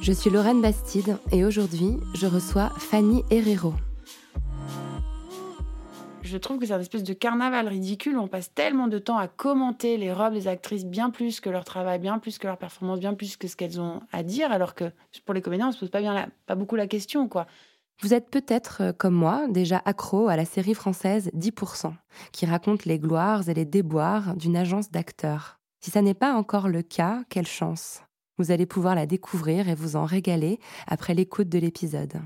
Je suis Lorraine Bastide et aujourd'hui, je reçois Fanny Herrero. Je trouve que c'est un espèce de carnaval ridicule. On passe tellement de temps à commenter les robes des actrices bien plus que leur travail, bien plus que leur performance, bien plus que ce qu'elles ont à dire, alors que pour les comédiens, on se pose pas bien la- pas beaucoup la question, quoi. Vous êtes peut-être, euh, comme moi, déjà accro à la série française 10%, qui raconte les gloires et les déboires d'une agence d'acteurs. Si ça n'est pas encore le cas, quelle chance? Vous allez pouvoir la découvrir et vous en régaler après l'écoute de l'épisode.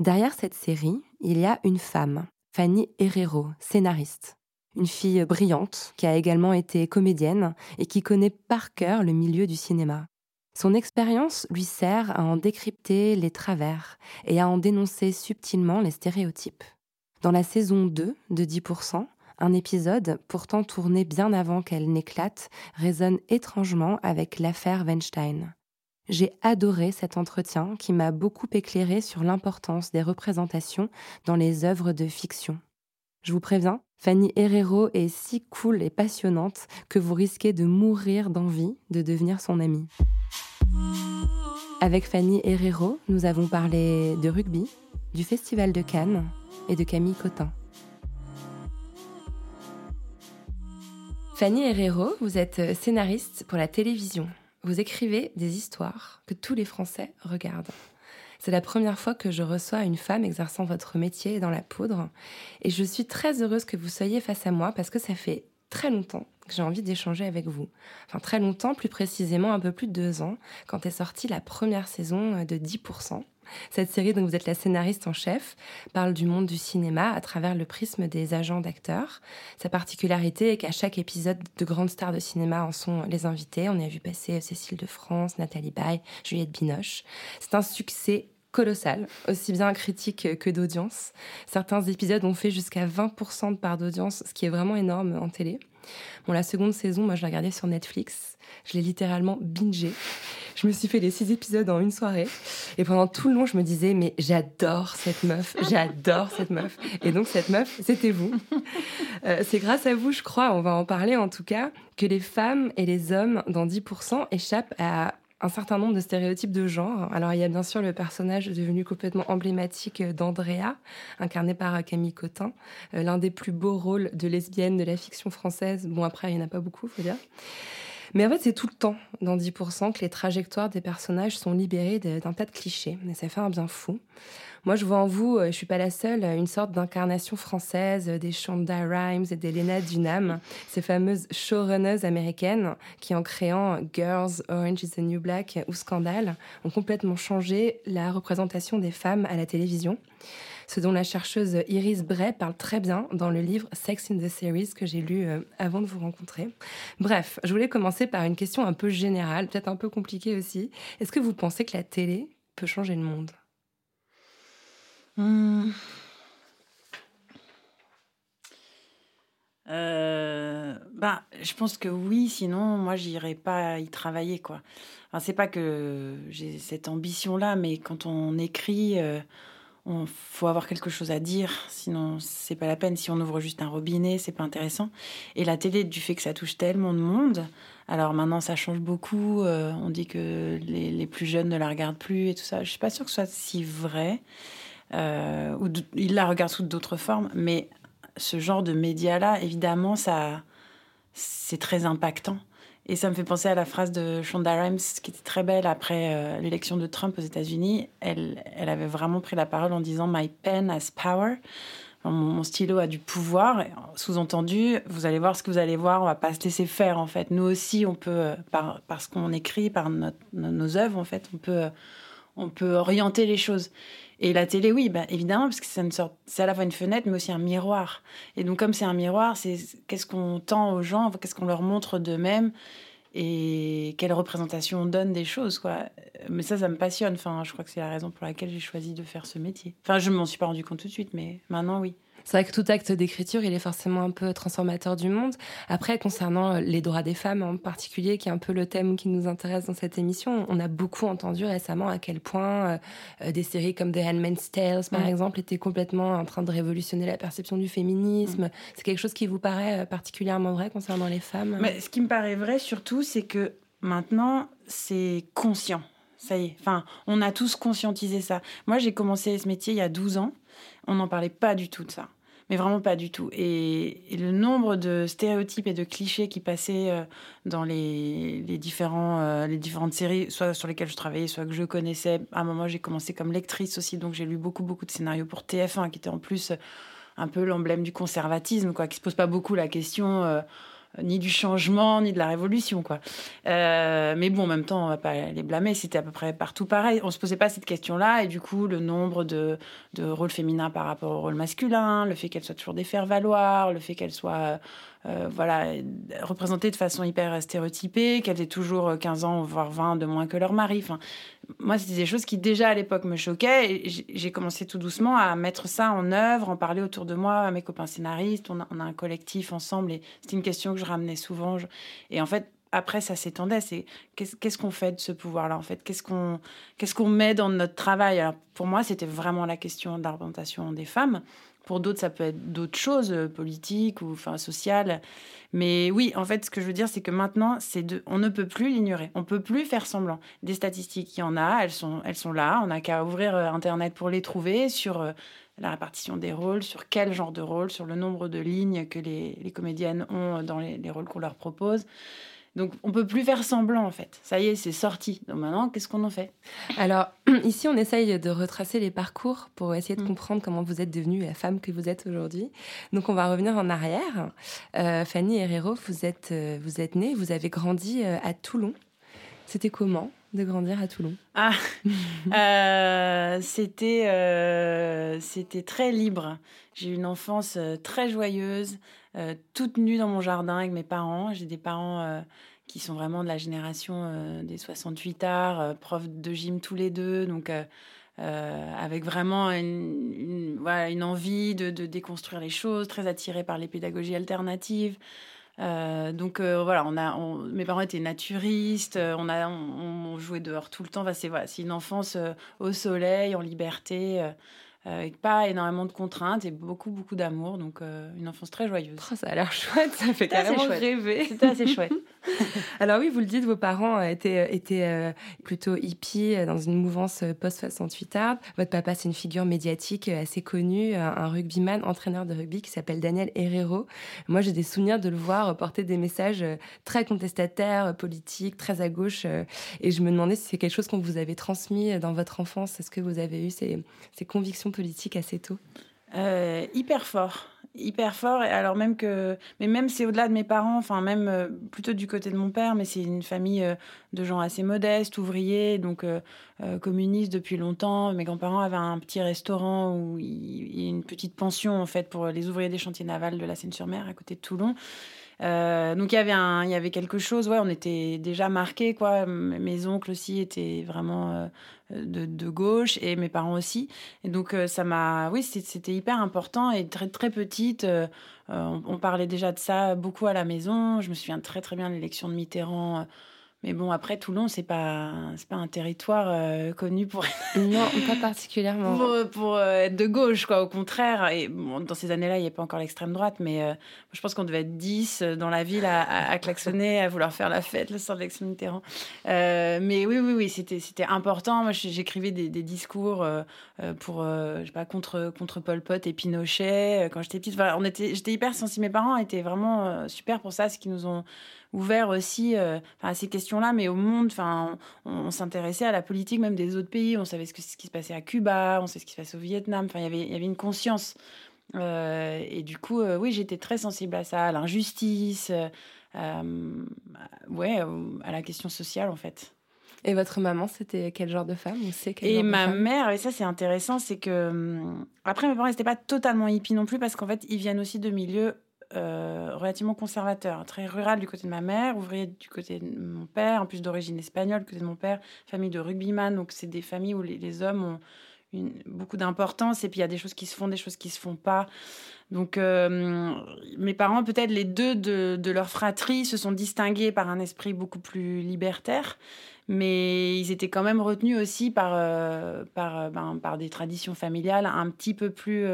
Derrière cette série, il y a une femme, Fanny Herrero, scénariste. Une fille brillante qui a également été comédienne et qui connaît par cœur le milieu du cinéma. Son expérience lui sert à en décrypter les travers et à en dénoncer subtilement les stéréotypes. Dans la saison 2 de 10%, un épisode, pourtant tourné bien avant qu'elle n'éclate, résonne étrangement avec l'affaire Weinstein. J'ai adoré cet entretien qui m'a beaucoup éclairé sur l'importance des représentations dans les œuvres de fiction. Je vous préviens, Fanny Herrero est si cool et passionnante que vous risquez de mourir d'envie de devenir son amie. Avec Fanny Herrero, nous avons parlé de rugby, du Festival de Cannes et de Camille Cotin. Fanny Herrero, vous êtes scénariste pour la télévision. Vous écrivez des histoires que tous les Français regardent. C'est la première fois que je reçois une femme exerçant votre métier dans la poudre. Et je suis très heureuse que vous soyez face à moi parce que ça fait très longtemps que j'ai envie d'échanger avec vous. Enfin, très longtemps, plus précisément un peu plus de deux ans, quand est sortie la première saison de 10%. Cette série dont vous êtes la scénariste en chef parle du monde du cinéma à travers le prisme des agents d'acteurs. Sa particularité est qu'à chaque épisode, de grandes stars de cinéma en sont les invités. On y a vu passer Cécile de France, Nathalie Baye, Juliette Binoche. C'est un succès colossal, aussi bien critique que d'audience. Certains épisodes ont fait jusqu'à 20% de part d'audience, ce qui est vraiment énorme en télé. Bon, la seconde saison, moi, je l'ai regardée sur Netflix. Je l'ai littéralement bingé. Je me suis fait les six épisodes en une soirée. Et pendant tout le long, je me disais, mais j'adore cette meuf, j'adore cette meuf. Et donc, cette meuf, c'était vous. Euh, c'est grâce à vous, je crois, on va en parler en tout cas, que les femmes et les hommes dans 10% échappent à un certain nombre de stéréotypes de genre. Alors il y a bien sûr le personnage devenu complètement emblématique d'Andrea, incarné par Camille Cotin, euh, l'un des plus beaux rôles de lesbienne de la fiction française. Bon après il n'y en a pas beaucoup, faut dire. Mais en fait, c'est tout le temps dans 10% que les trajectoires des personnages sont libérées d'un tas de clichés. Et ça fait un bien fou. Moi, je vois en vous, euh, je suis pas la seule, une sorte d'incarnation française euh, des Shonda Rhimes et d'Elena Dunham, ces fameuses showrunners américaines qui, en créant Girls, Orange is the New Black ou Scandale, ont complètement changé la représentation des femmes à la télévision. Ce dont la chercheuse Iris Bray parle très bien dans le livre Sex in the Series que j'ai lu euh, avant de vous rencontrer. Bref, je voulais commencer par une question un peu générale, peut-être un peu compliquée aussi. Est-ce que vous pensez que la télé peut changer le monde? Euh, ben, je pense que oui, sinon moi j'irais pas y travailler quoi. Enfin, c'est pas que j'ai cette ambition-là, mais quand on écrit, euh, on faut avoir quelque chose à dire, sinon c'est pas la peine. Si on ouvre juste un robinet, c'est pas intéressant. Et la télé, du fait que ça touche tellement de monde, alors maintenant ça change beaucoup. euh, on dit que les, les plus jeunes ne la regardent plus et tout ça. Je suis pas sûre que ce soit si vrai. Euh, ou ils la regardent sous d'autres formes, mais ce genre de médias-là, évidemment, ça, c'est très impactant. Et ça me fait penser à la phrase de Shonda Rhimes, qui était très belle après euh, l'élection de Trump aux États-Unis. Elle, elle avait vraiment pris la parole en disant My pen has power. Mon, stylo a du pouvoir. Sous-entendu, vous allez voir ce que vous allez voir. On va pas se laisser faire en fait. Nous aussi, on peut, euh, par, ce qu'on écrit, par nos, œuvres en fait, on peut, on peut orienter les choses. Et la télé, oui, bah, évidemment, parce que c'est à la fois une fenêtre, mais aussi un miroir. Et donc, comme c'est un miroir, c'est qu'est-ce qu'on tend aux gens, qu'est-ce qu'on leur montre d'eux-mêmes et quelle représentation on donne des choses, quoi. Mais ça, ça me passionne. Enfin, je crois que c'est la raison pour laquelle j'ai choisi de faire ce métier. Enfin, je m'en suis pas rendu compte tout de suite, mais maintenant, oui. C'est vrai que tout acte d'écriture, il est forcément un peu transformateur du monde. Après, concernant euh, les droits des femmes en particulier, qui est un peu le thème qui nous intéresse dans cette émission, on a beaucoup entendu récemment à quel point euh, euh, des séries comme The Handmaid's Tales, par Mm. exemple, étaient complètement en train de révolutionner la perception du féminisme. C'est quelque chose qui vous paraît particulièrement vrai concernant les femmes? Mais ce qui me paraît vrai surtout, c'est que maintenant, c'est conscient. Ça y est. Enfin, on a tous conscientisé ça. Moi, j'ai commencé ce métier il y a 12 ans. On n'en parlait pas du tout de ça. Mais vraiment pas du tout. Et, le nombre de stéréotypes et de clichés qui passaient euh, dans les, les, différents, euh, les différentes séries, soit sur lesquelles je travaillais, soit que je connaissais. À un moment, j'ai commencé comme lectrice aussi, donc j'ai lu beaucoup, beaucoup de scénarios pour TF1, qui était en plus un peu l'emblème du conservatisme, quoi, qui se pose pas beaucoup la question euh, ni du changement, ni de la révolution, quoi. Euh, mais bon, en même temps, on va pas les blâmer, c'était à peu près partout pareil. On se posait pas cette question-là, et du coup, le nombre de, de rôles féminins par rapport au rôle masculin, le fait qu'elles soient toujours des faire-valoir, le fait qu'elles soient euh, voilà, représentées de façon hyper stéréotypée, qu'elles aient toujours 15 ans, voire 20 de moins que leur mari. Enfin, moi, c'était des choses qui déjà à l'époque me choquaient, j'ai- commencé tout doucement à mettre ça en œuvre, en parler autour de moi, à mes copains scénaristes. On a, a un collectif ensemble, et c'était une question que je ramenais souvent. Et en fait, après, ça s'étendait. C'est qu'est-ce qu'on fait de ce pouvoir-là, en fait? Qu'est-ce qu'on met dans notre travail? Pour moi, c'était vraiment la question de la représentation des femmes. Pour d'autres, ça peut être d'autres choses, euh, politiques ou enfin sociales. Mais oui, en fait, ce que je veux dire, c'est que maintenant, de, on ne peut plus l'ignorer. On peut plus faire semblant. Des statistiques, il y en a, elles sont, elles sont là. On n'a qu'à ouvrir euh, Internet pour les trouver sur euh, la répartition des rôles, sur quel genre de rôle, sur le nombre de lignes que les, les comédiennes ont dans les rôles qu'on leur propose. Donc, on peut plus faire semblant, en fait. Ça y est, c'est sorti. Donc maintenant, qu'est-ce qu'on en fait? Alors, ici, on essaye de retracer les parcours pour essayer de Mm. comprendre comment vous êtes devenue la femme que vous êtes aujourd'hui. Donc, on va revenir en arrière. Euh, Fanny Herrero, vous êtes, euh, vous êtes née, vous avez grandi euh, à Toulon. C'était comment? De grandir à Toulon Ah, euh, c'était euh, c'était très libre. J'ai eu une enfance euh, très joyeuse, toute nue dans mon jardin avec mes parents. J'ai des parents qui sont vraiment de la génération des 68 arts, profs de gym tous les deux, donc avec vraiment une, voilà, une envie de, de déconstruire les choses, très attirés par les pédagogies alternatives. Euh, donc euh, voilà, on a, mes parents étaient naturistes, euh, on a, on, jouait dehors tout le temps. C'est une enfance au soleil, en liberté, avec pas énormément de contraintes et beaucoup beaucoup d'amour. Donc euh, une enfance très joyeuse. Oh, Ça a l'air chouette, ça fait carrément rêver. C'était assez chouette. Alors oui, vous le dites, vos parents euh, étaient, étaient euh, plutôt hippies euh, dans une mouvance euh, post-68 art. Votre papa, c'est une figure médiatique euh, assez connue, un, rugbyman, entraîneur de rugby qui s'appelle Daniel Herrero. Moi, j'ai des souvenirs de le voir euh, porter des messages euh, très contestataires, euh, politiques, très à gauche. euh, Et je me demandais si c'est quelque chose qu'on vous avait transmis euh, dans votre enfance. Est-ce que vous avez eu ces, ces convictions politiques assez tôt Euh, hyper fort, hyper fort. Alors même que, mais même c'est au-delà de mes parents, enfin même euh, plutôt du côté de mon père, mais c'est une famille euh, de gens assez modestes, ouvriers, donc communistes depuis longtemps. Mes grands-parents avaient un petit restaurant où il, une petite pension en fait pour les ouvriers des chantiers navals de la Seine-sur-Mer à côté de Toulon. Donc il y avait un, il y avait quelque chose. Ouais, on était déjà marqués quoi. Mes oncles aussi étaient vraiment de, gauche et mes parents aussi. Et donc euh, ça m'a, oui, c'était hyper important et très très petite. euh, euh, on, parlait déjà de ça beaucoup à la maison. Je me souviens très très bien de l'élection de Mitterrand. Mais bon, après, Toulon, c'est pas, c'est pas un territoire euh, connu pour, Non, pas particulièrement. pour, pour, euh, être de gauche, quoi. Au contraire. Et bon, dans ces années-là, il n'y a pas encore l'extrême droite, mais euh, je pense qu'on devait être 10 dans la ville à, à, à klaxonner, à vouloir faire la fête, le sort de l'ex Mitterrand. Euh, mais oui, oui, oui, c'était, c'était important. Moi, j'écrivais des, des discours euh, euh, pour, euh, je sais pas, contre, contre Pol Pot et Pinochet euh, quand j'étais petite. On était, j'étais hyper sensible. Mes parents étaient vraiment euh, super pour ça, ce qui nous ont ouvert aussi euh, à ces questions-là, mais au monde. Enfin, on, on s'intéressait à la politique même des autres pays. On savait ce, que, ce qui se passait à Cuba, on savait ce qui se passait au Vietnam. Enfin, il y avait, il y avait une conscience. Euh, et du coup, euh, oui, j'étais très sensible à ça, à l'injustice, ouais, à la question sociale en fait. Et votre maman, c'était quel genre de femme quel Et genre de ma femme? mère, et ça c'est intéressant, c'est que hum, après mes parents n'étaient pas totalement hippies non plus parce qu'en fait ils viennent aussi de milieux euh, relativement conservateurs, très rural du côté de ma mère, ouvrier du côté de mon père, en plus d'origine espagnole du côté de mon père, famille de rugbyman, donc c'est des familles où les, hommes ont beaucoup d'importance et puis il y a des choses qui se font, des choses qui se font pas. Donc euh, mes parents, peut-être les deux de, leur fratrie, se sont distingués par un esprit beaucoup plus libertaire mais ils étaient quand même retenus aussi par, euh, ben, par des traditions familiales un petit peu plus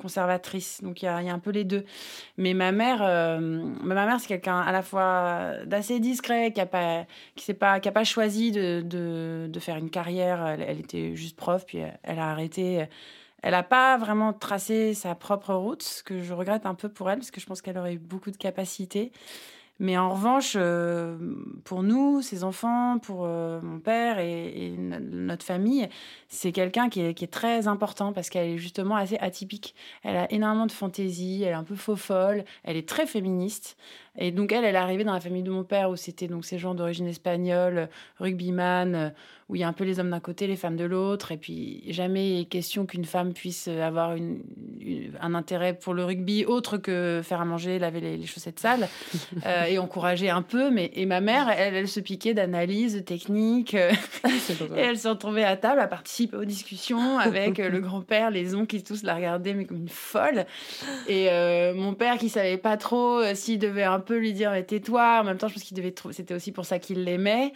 conservatrices. Donc il y a, y a un peu les deux. Mais ma mère, euh, ma mère c'est quelqu'un à la fois d'assez discret, qui n'a pas, qui s'est pas, qui a pas choisi de, de, de faire une carrière. Elle, elle était juste prof, puis elle, elle a arrêté. Elle n'a pas vraiment tracé sa propre route, ce que je regrette un peu pour elle, parce que je pense qu'elle aurait eu beaucoup de capacités. Mais en revanche, euh, pour nous, ses enfants, pour euh, mon père et, et no- notre famille, c'est quelqu'un qui est, très important parce qu'elle est justement assez atypique. Elle a énormément de fantaisie, elle est un peu faux folle, elle est très féministe. Et donc elle, elle est arrivée dans la famille de mon père où c'était donc ces gens d'origine espagnole, rugbyman, où il y a un peu les hommes d'un côté, les femmes de l'autre, et puis jamais question qu'une femme puisse avoir une, une- un intérêt pour le rugby autre que faire à manger, laver les, les chaussettes sales euh, et encourager un peu. Mais et ma mère, elle, elle se piquait d'analyse, de technique, euh, trop et elle se retrouvait à table à participer aux discussions avec euh, le grand-père, les oncles qui tous la regardaient mais comme une folle. Et euh, mon père qui savait pas trop euh, s'il devait un peu lui dire mais tais-toi. En même temps, je pense qu'il devait c'était aussi pour ça qu'il l'aimait.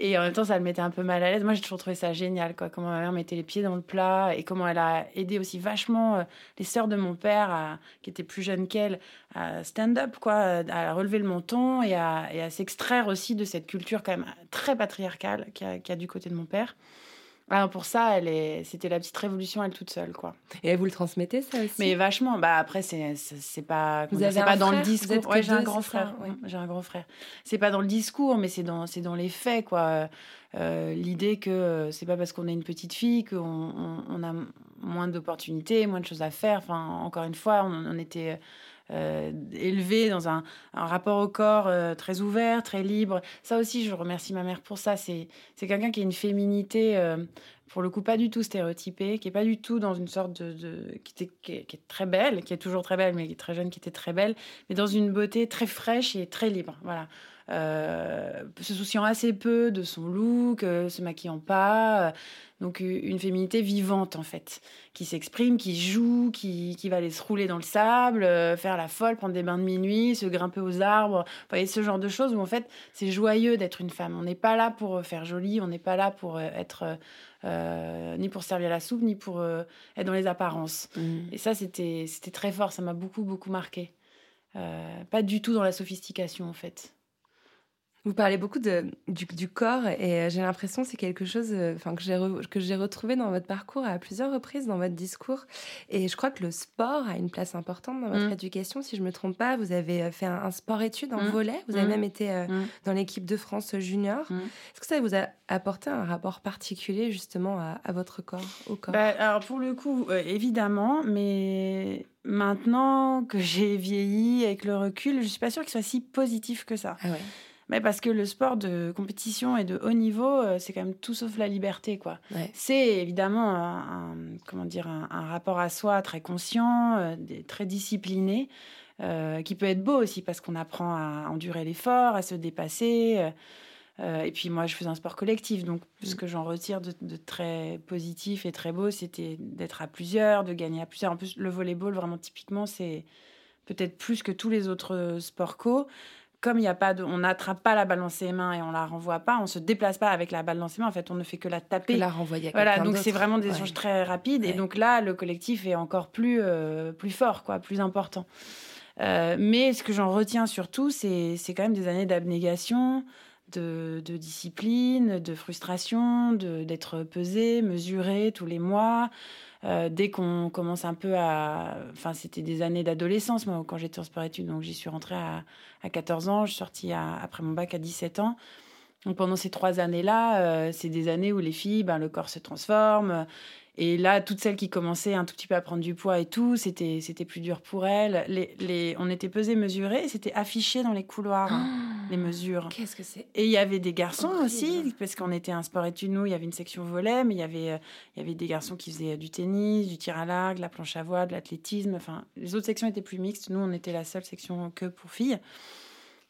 Et en même temps, ça le mettait un peu mal à l'aise. Moi, j'ai toujours trouvé ça génial, quoi. Comment ma mère mettait les pieds dans le plat et comment elle a aidé aussi vachement euh, les sœurs de mon père, qui étaient plus jeunes qu'elle, à stand-up, quoi, à relever le menton et à, s'extraire aussi de cette culture quand même très patriarcale qu'il y a du côté de mon père. Alors pour ça, elle est, c'était la petite révolution elle toute seule, quoi. Et vous le transmettez, ça aussi? Mais vachement. Bah après, c'est c'est c'est pas. Vous avez pas dans le frère? Discours. Ouais, j'ai un grand frère. Ouais. J'ai un grand frère. C'est pas dans le discours, mais c'est dans c'est dans les faits, quoi. Euh, L'idée que euh, c'est pas parce qu'on est une petite fille qu'on on, on a moins d'opportunités, moins de choses à faire. Enfin, encore une fois, on, on était euh, élevé dans un, rapport au corps euh, très ouvert, très libre. Ça aussi, je remercie ma mère pour ça. C'est quelqu'un qui a une féminité, euh, pour le coup, pas du tout stéréotypée, qui est pas du tout dans une sorte de... qui, qui, est, qui est très belle, qui est toujours très belle, mais qui est très jeune, qui était très belle, mais dans une beauté très fraîche et très libre. Voilà. Euh, se souciant assez peu de son look, euh, se maquillant pas. euh, donc une féminité vivante en fait, qui s'exprime, qui joue, qui, qui va aller se rouler dans le sable, euh, faire la folle, prendre des bains de minuit, se grimper aux arbres, Vous voyez ce genre de choses où en fait c'est joyeux d'être une femme. On n'est pas là pour faire jolie, on n'est pas là pour être euh, ni pour servir la soupe, ni pour euh, être dans les apparences. Mhm. Et ça c'était c'était très fort, ça m'a beaucoup beaucoup marqué. Pas du tout dans la sophistication en fait. Vous parlez beaucoup de, du, du corps et euh, j'ai l'impression que c'est quelque chose euh, enfin, que j'ai re- retrouvé dans votre parcours à plusieurs reprises dans votre discours. Et je crois que le sport a une place importante dans votre Mm. éducation. Si je me trompe pas, vous avez euh, fait un, un sport-études en Mm. volet. Vous avez Mm. même été euh, Mm. dans l'équipe de France junior. Est-ce que ça vous a apporté un rapport particulier justement à, à votre corps, au corps? Bah, alors pour le coup, euh, évidemment, mais maintenant que j'ai vieilli avec le recul, je suis pas sûre qu'il soit si positif que ça. Ah ouais. Mais parce que le sport de compétition et de haut niveau, euh, c'est quand même tout sauf la liberté, quoi. Ouais. C'est évidemment un, un- comment dire un, un rapport à soi très conscient, euh, très discipliné, euh, qui peut être beau aussi parce qu'on apprend à endurer l'effort, à se dépasser. euh, et puis moi, je faisais un sport collectif, donc ce que j'en retire de, de très positif et très beau, c'était d'être à plusieurs, de gagner à plusieurs. En plus, le volleyball, vraiment typiquement, c'est peut-être plus que tous les autres sports co comme il y a pas de, on n'attrape pas la balle dans ses mains et on la renvoie pas, on se déplace pas avec la balle dans ses mains. En fait, on ne fait que la taper. Que la renvoyer à Voilà, donc c'est vraiment des Ouais. échanges très rapides. Et donc là, le collectif est encore plus, euh, plus fort, quoi, plus important. Euh, mais ce que j'en retiens surtout, c'est c'est quand même des années d'abnégation, de, de discipline, de frustration, de- d'être pesé, mesuré tous les mois. Euh, dès qu'on commence un peu à... Enfin, c'était des années d'adolescence, moi, quand j'étais en sport-études. Donc, j'y suis rentrée à, à 14 ans. Je suis sortie après mon bac à 17 ans. Donc, pendant ces trois années-là, euh, c'est des années où les filles, ben, le corps se transforme. Et là, toutes celles qui commençaient un tout petit peu à prendre du poids et tout, c'était c'était plus dur pour elles. Les, les, on était pesées, mesurées, et c'était affiché dans les couloirs, hein, les mesures. Qu'est-ce que c'est Et il y avait des garçons Horrible. aussi, parce qu'on était un sport études, nous, il y avait une section volet, mais il y avait, il y avait des garçons qui faisaient du tennis, du tir à l'arc, de la planche à voile, de l'athlétisme. Enfin, les autres sections étaient plus mixtes. Nous, on était la seule section que pour filles.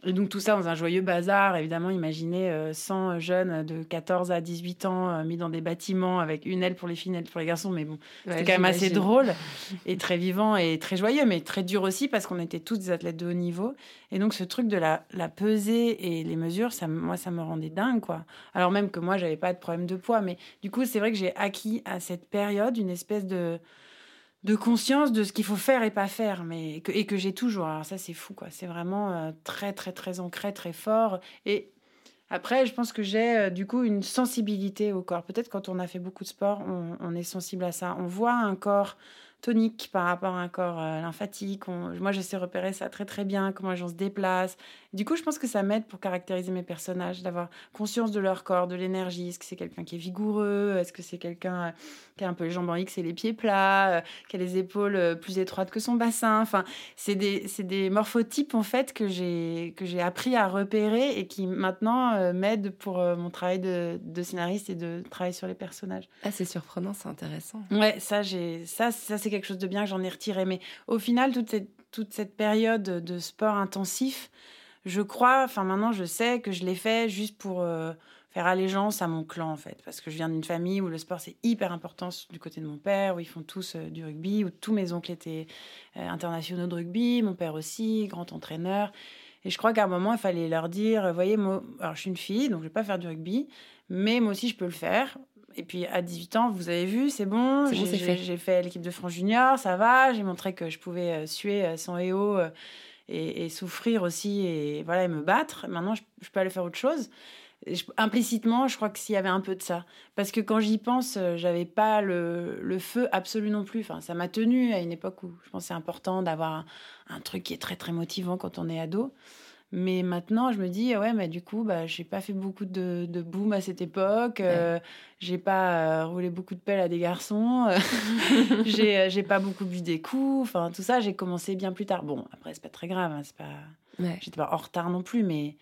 Et donc tout ça dans un joyeux bazar, évidemment, imaginez euh, 100 jeunes de 14 à 18 ans euh, mis dans des bâtiments avec une aile pour les filles, une aile pour les garçons, mais bon, c'était quand même assez drôle et très vivant et très joyeux, mais très dur aussi parce qu'on était tous des athlètes de haut niveau. Et donc ce truc de la, la pesée et les mesures, ça, me- moi, ça me rendait dingue, quoi. Alors même que moi, j'avais pas de problème de poids, mais du coup, c'est vrai que j'ai acquis à cette période une espèce de de conscience de ce qu'il faut faire et pas faire, mais et que j'ai toujours. Alors ça, c'est fou, quoi. C'est vraiment euh, très, très, très ancré, très fort. Et après, je pense que j'ai euh, du coup une sensibilité au corps. Peut-être quand on a fait beaucoup de sport, on, est sensible à ça. On voit un corps tonique par rapport à un corps euh, lymphatique. Moi, je sais repérer ça très très bien, comment les gens se déplacent. Du coup, je pense que ça m'aide pour caractériser mes personnages, d'avoir conscience de leur corps, de l'énergie. Est-ce que c'est quelqu'un qui est vigoureux? Est-ce que c'est quelqu'un euh, qui a un peu les jambes en X et les pieds plats euh, Qui a les épaules euh, plus étroites que son bassin? Enfin, c'est des, morphotypes en fait que j'ai appris à repérer et qui maintenant euh, m'aident pour euh, mon travail de, de scénariste et de travail sur les personnages. Ah, c'est surprenant, c'est intéressant. Ouais, ça ça ça c'est quelque chose de bien que j'en ai retiré mais au final toute cette toute cette période de sport intensif, je crois enfin maintenant je sais que je l'ai fait juste pour euh, faire allégeance à mon clan en fait parce que je viens d'une famille où le sport c'est hyper important du côté de mon père où ils font tous euh, du rugby où tous mes oncles étaient euh, internationaux de rugby, mon père aussi, grand entraîneur. Et je crois qu'à un moment, il fallait leur dire, voyez, moi, alors je suis une fille, donc je vais pas faire du rugby, mais moi aussi je peux le faire. Et puis à 18 ans, vous avez vu, c'est bon, j'ai fait. fait l'équipe de France junior, ça va, j'ai montré que je pouvais suer sans EO et, souffrir aussi et voilà et me battre. Maintenant, je, peux aller faire autre chose. Implicitement, je crois que s'il y avait un peu de ça. Parce que quand j'y pense, euh, j'avais pas le, le feu absolu non plus. Enfin, ça m'a tenu à une époque où je pense c'est important d'avoir un, un truc qui est très très motivant quand on est ado. Mais maintenant, je me dis, ouais, mais du coup, bah, j'ai pas fait beaucoup de, de boom à cette époque. euh, j'ai pas euh, roulé beaucoup de pelles à des garçons. euh, j'ai euh, j'ai pas beaucoup bu des coups. Enfin, tout ça, j'ai commencé bien plus tard. Bon, après, c'est pas très grave. hein, c'est pas... Ouais. J'étais pas en retard non plus, mais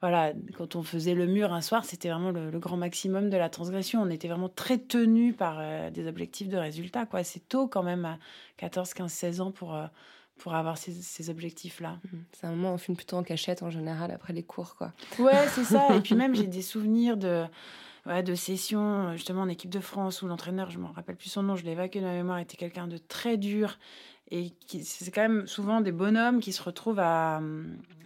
voilà, quand on faisait le mur un soir, c'était vraiment le, le grand maximum de la transgression. On était vraiment très tenu par euh, des objectifs de résultats. quoi. C'est tôt quand même, à 14, 15, 16 ans pour, euh, pour avoir ces, ces objectifs-là. Mhm. C'est un moment où on filme plutôt en cachette en général après les cours, quoi. Ouais, c'est ça. Et puis même, j'ai des souvenirs de, ouais, de sessions, justement, en équipe de France, où l'entraîneur, je m'en rappelle plus son nom, je l'ai évacué de ma mémoire, était quelqu'un de très dur. Et c'est quand même souvent des bonhommes qui se retrouvent à,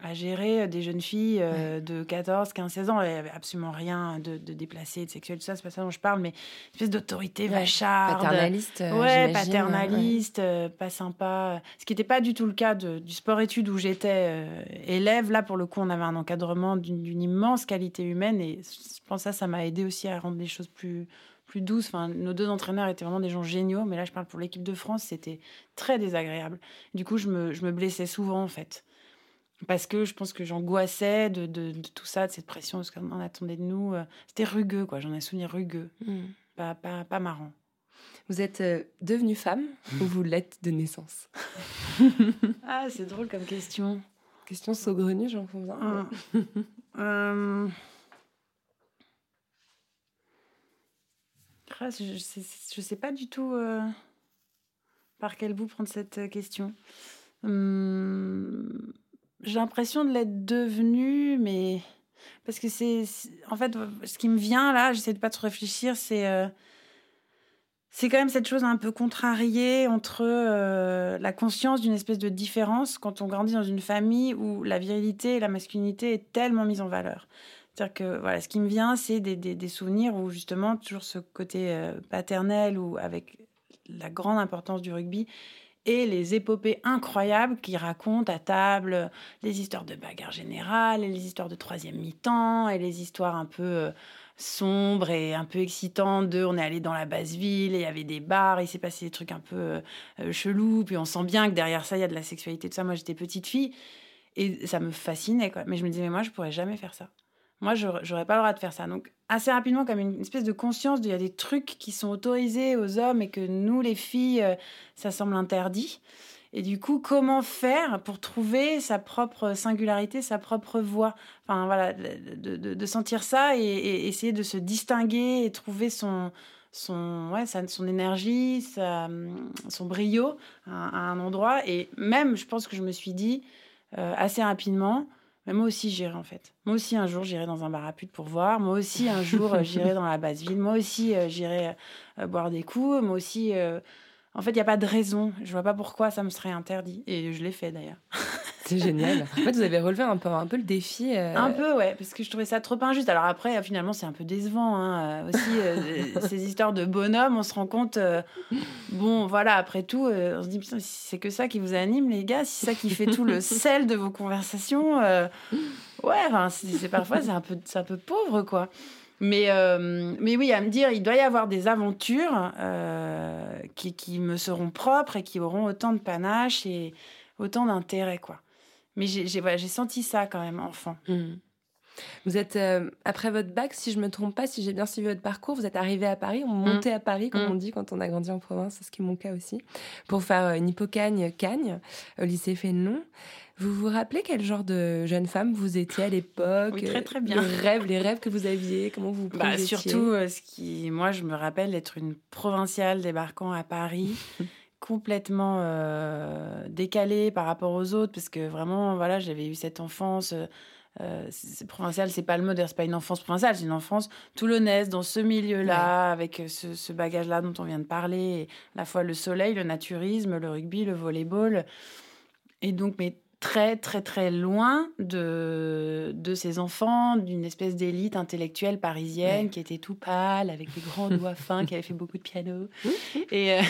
à gérer des jeunes filles euh, de 14, 15, 16 ans. Il n'y avait absolument rien de, de déplacé, de sexuel, tout ça, c'est pas ça dont je parle, mais une espèce d'autorité Ouais, vacharde. Paternaliste. euh, Ouais, paternaliste, euh, pas sympa. Ce qui n'était pas du tout le cas de- du sport-études où j'étais euh, élève. Là, pour le coup, on avait un encadrement d'une d'une immense qualité humaine et je pense que ça, ça m'a aidé aussi à rendre les choses plus, plus douces. Enfin, nos deux entraîneurs étaient vraiment des gens géniaux, mais là, je parle pour l'équipe de France, c'était très désagréable. Du coup, je me, je me blessais souvent, en fait. Parce que je pense que j'angoissais de, de- de tout ça, de cette pression, de ce qu'on attendait de nous. Euh, C'était rugueux, quoi. J'en ai un souvenir rugueux, Mhm. pas, pas, pas marrant. Vous êtes euh, devenue femme ou vous l'êtes de naissance? Ah, c'est drôle comme question. Question saugrenue, j'en conviens. Euh, je, je sais, pas du tout euh, par quel bout prendre cette euh, question. Hum, J'ai l'impression de l'être devenue, mais parce que c'est en fait ce qui me vient là, j'essaie de pas trop réfléchir, c'est euh, c'est quand même cette chose un peu contrariée entre la conscience d'une espèce de différence quand on grandit dans une famille où la virilité et la masculinité est tellement mise en valeur. C'est-à-dire que voilà, ce qui me vient, c'est des, des, souvenirs où justement toujours ce côté euh, paternel ou avec la grande importance du rugby et les épopées incroyables qui racontent à table les histoires de bagarre générale et les histoires de troisième mi-temps et les histoires un peu euh, sombres et un peu excitantes de on est allé dans la basse ville et il y avait des bars, il s'est passé des trucs un peu euh, euh, chelous, puis on sent bien que derrière ça il y a de la sexualité, tout ça. Moi j'étais petite fille et ça me fascinait quoi. Mais je me disais mais moi je pourrais jamais faire ça. Moi j'aurais j'aurais pas le droit de faire ça. Donc assez rapidement comme une espèce de conscience il y a des trucs qui sont autorisés aux hommes et que nous les filles euh, ça semble interdit. Et du coup, comment faire pour trouver sa propre singularité, sa propre voix? Enfin, voilà, de, sentir ça et, essayer de se distinguer et trouver son, son, ouais, son énergie, son brio à, à un endroit. Et même, je pense que je me suis dit euh, assez rapidement, mais moi aussi j'irai en fait. Moi aussi un jour j'irai dans un bar à pute pour voir. Moi aussi un jour euh, j'irai dans la basse ville. Moi aussi euh, j'irai euh, boire des coups. Moi aussi, en fait, il n'y a pas de raison. Je vois pas pourquoi ça me serait interdit. Et je l'ai fait d'ailleurs. C'est génial. En fait, vous avez relevé un peu, un peu le défi. euh, Un peu, ouais, parce que je trouvais ça trop injuste. Alors après, finalement, c'est un peu décevant. hein. Euh, Aussi, euh, ces histoires de bonhomme, on se rend compte. euh, bon, voilà, après tout, on se dit, putain, si c'est que ça qui vous anime, les gars, si c'est ça qui fait tout le sel de vos conversations, ouais, enfin, c'est c'est- parfois, c'est un, peu- c'est un peu pauvre, quoi. Mais, euh, mais oui, à me dire, il doit y avoir des aventures euh, qui, qui me seront propres et qui auront autant de panache et autant d'intérêt, quoi. Mais j'ai voilà, senti ça quand même, enfant. Hmm. Vous êtes, euh, après votre bac, si je me trompe pas, si j'ai bien suivi votre parcours, vous êtes arrivé à Paris, on montait à Paris, comme Mm. on dit quand on a grandi en province, c'est ce qui est mon cas aussi, pour faire euh, une hippocagne-cagne au lycée Fénelon. Vous vous rappelez quel genre de jeune femme vous étiez à l'époque Oui, très, très bien. Les rêves, les rêves que vous aviez, comment vous vous Bah, surtout, euh, ce qui, moi, je me rappelle d'être une provinciale débarquant à Paris, complètement euh, décalée par rapport aux autres, parce que vraiment, voilà, j'avais eu cette enfance. euh, euh, provinciale, c'est pas le mot, d'ailleurs, c'est pas une enfance provinciale, c'est une enfance toulonnaise dans ce milieu-là, avec euh, ce, ce bagage-là dont on vient de parler, à la fois le soleil, le naturisme, le rugby, le volleyball, et donc, mais très, très, très loin de, de ces enfants, d'une espèce d'élite intellectuelle parisienne Ouais. qui était tout pâle, avec des grands doigts fins, qui avait fait beaucoup de piano, et, euh,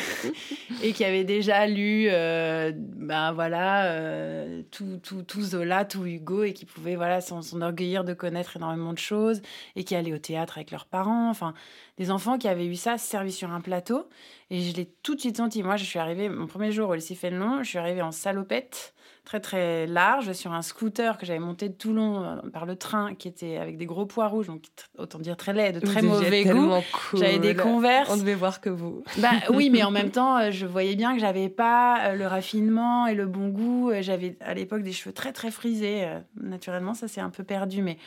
et qui avait déjà lu, euh, ben voilà, euh, tout, tout, tout Zola, tout Hugo, et qui pouvait, voilà, s'en- s'enorgueillir de connaître énormément de choses, et qui allaient au théâtre avec leurs parents, enfin, des enfants qui avaient eu ça servi sur un plateau, et je l'ai tout de suite senti. Moi, je suis arrivée, mon premier jour au lycée Fénelon, je suis arrivée en salopette, très très large, sur un scooter que j'avais monté de Toulon euh, par le train, qui était avec des gros pois rouges, donc autant dire très laid, de très mauvais goût. cool. J'avais des converses. On devait voir que vous. Bah oui, mais en même temps, euh, je voyais bien que j'avais pas euh, le raffinement et le bon goût. J'avais à l'époque des cheveux très très frisés. Naturellement, ça s'est un peu perdu, mais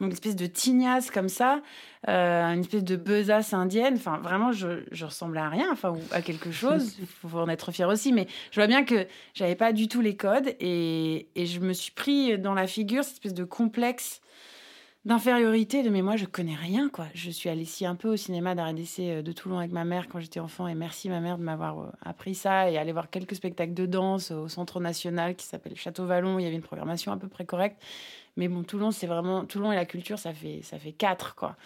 une espèce de tignasse comme ça, euh, une espèce de besace indienne. Enfin, vraiment, je, je ressemblais à rien, enfin, ou à quelque chose. Il faut en être fier aussi, mais je vois bien que j'avais pas du tout les codes et, et je me suis pris dans la figure cette espèce de complexe d'infériorité de mais moi je connais rien quoi je suis allée ici un peu au cinéma d'arrêt d'essai euh, de Toulon avec ma mère quand j'étais enfant et merci ma mère de m'avoir euh, appris ça et aller voir quelques spectacles de danse au centre national qui s'appelle Château Vallon il y avait une programmation à peu près correcte mais bon Toulon c'est vraiment Toulon et la culture ça fait ça fait quatre quoi.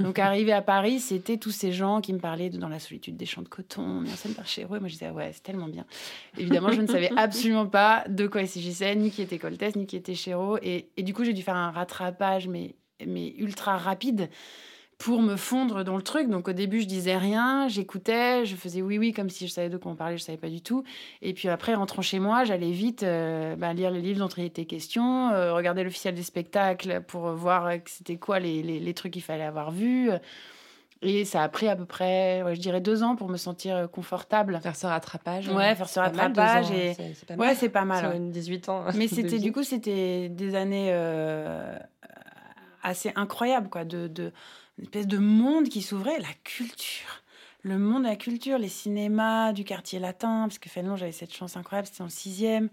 Donc arrivé à Paris c'était tous ces gens qui me parlaient de dans la solitude des champs de coton mis en scène par Chéreau et moi je disais ah ouais c'est tellement bien. Évidemment je ne savais absolument pas de quoi il s'agissait ni qui était Coltès ni qui était Chéreau. Et, et du coup j'ai dû faire un rattrapage mais mais ultra rapide pour me fondre dans le truc. Donc au début, je disais rien, j'écoutais, je faisais oui oui comme si je savais de quoi on parlait, je savais pas du tout. Et puis après, rentrant chez moi, j'allais vite euh, bah, lire les livres dont il était question, euh, regarder l'officiel des spectacles pour voir euh, que c'était quoi les, les, les trucs qu'il fallait avoir vus. Et ça a pris à peu près, ouais, je dirais, deux ans pour me sentir confortable. Faire ce rattrapage. Ouais, hein. faire ce mal, rattrapage et- hein. Pas Ouais, mal. c'est pas mal. Sur ouais. une 18 ans. Mais c'était du coup c'était des années euh, assez incroyables quoi, de, de une espèce de monde qui s'ouvrait, la culture, le monde de la culture, les cinémas du quartier latin, parce que Fénelon j'avais cette chance incroyable, c'était en sixième.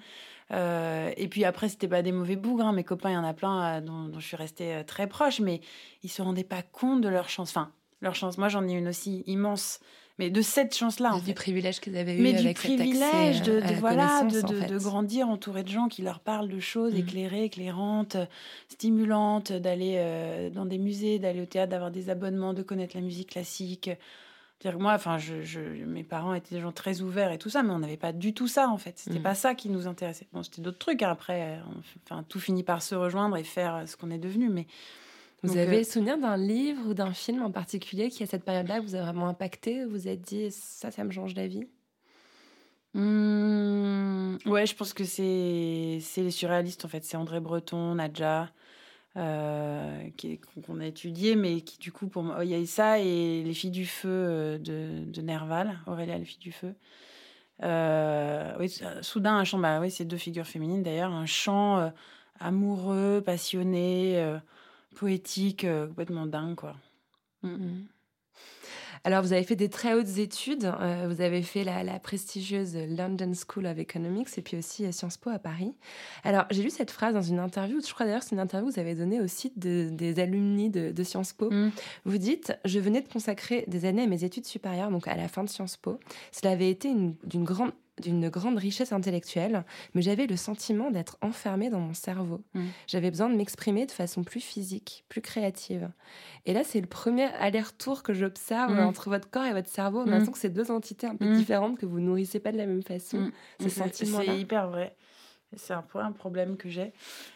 Euh, et puis après c'était pas des mauvais bougres, hein. mes copains il y en a plein euh, dont, dont je suis restée euh, très proche, mais ils se rendaient pas compte de leur chance. Enfin leur chance. Moi j'en ai une aussi immense. Mais de cette chance-là, en Du fait. privilège que vous avez eu Mais du avec cet accès privilège de, à de- la voilà, de, en fait. de grandir entouré de gens qui leur parlent de choses Mhm. éclairées, éclairantes, euh, stimulantes, d'aller euh, dans des musées, d'aller au théâtre, d'avoir des abonnements, de connaître la musique classique. Que moi, enfin, je, je- mes parents étaient des gens très ouverts et tout ça, mais on n'avait pas du tout ça en fait. C'était Mhm. pas ça qui nous intéressait. Bon, c'était d'autres trucs. hein, Après, on- enfin, tout finit par se rejoindre et faire euh, ce qu'on est devenu. Mais Vous Donc, avez euh, souvenir d'un livre ou d'un film en particulier qui, à cette période-là, vous a vraiment impacté Vous êtes dit, ça, ça me change la vie? Mmh, ouais, je pense que c'est c'est les surréalistes en fait. C'est André Breton, Nadja, euh, qu'on a étudié, mais qui du coup pour moi, il y a ça et les filles du feu euh, de, de Nerval, Aurélia, les filles du feu. Euh, oui, soudain un chant, bah oui, c'est deux figures féminines d'ailleurs, un chant euh, amoureux, passionné, poétique, euh, complètement dingue quoi. Mhm. Alors, vous avez fait des très hautes études. Euh, vous avez fait la, la prestigieuse London School of Economics et puis aussi euh, Sciences Po à Paris. Alors, j'ai lu cette phrase dans une interview. Je crois d'ailleurs que c'est une interview que vous avez donnée au site de- des alumni de, de Sciences Po. Mm. Vous dites Je venais de consacrer des années à mes études supérieures, donc à la fin de Sciences Po. Cela avait été une- d'une grande d'une grande richesse intellectuelle, mais j'avais le sentiment d'être enfermée dans mon cerveau. Mm. J'avais besoin de m'exprimer de façon plus physique, plus créative. Et là, c'est le premier aller-retour que j'observe Mm. entre votre corps et votre cerveau. On a Mm. l'impression que c'est deux entités un peu différentes, que vous nourrissez pas de la même façon. Mm. Ce C'est- hyper vrai. C'est un un problème que j'ai.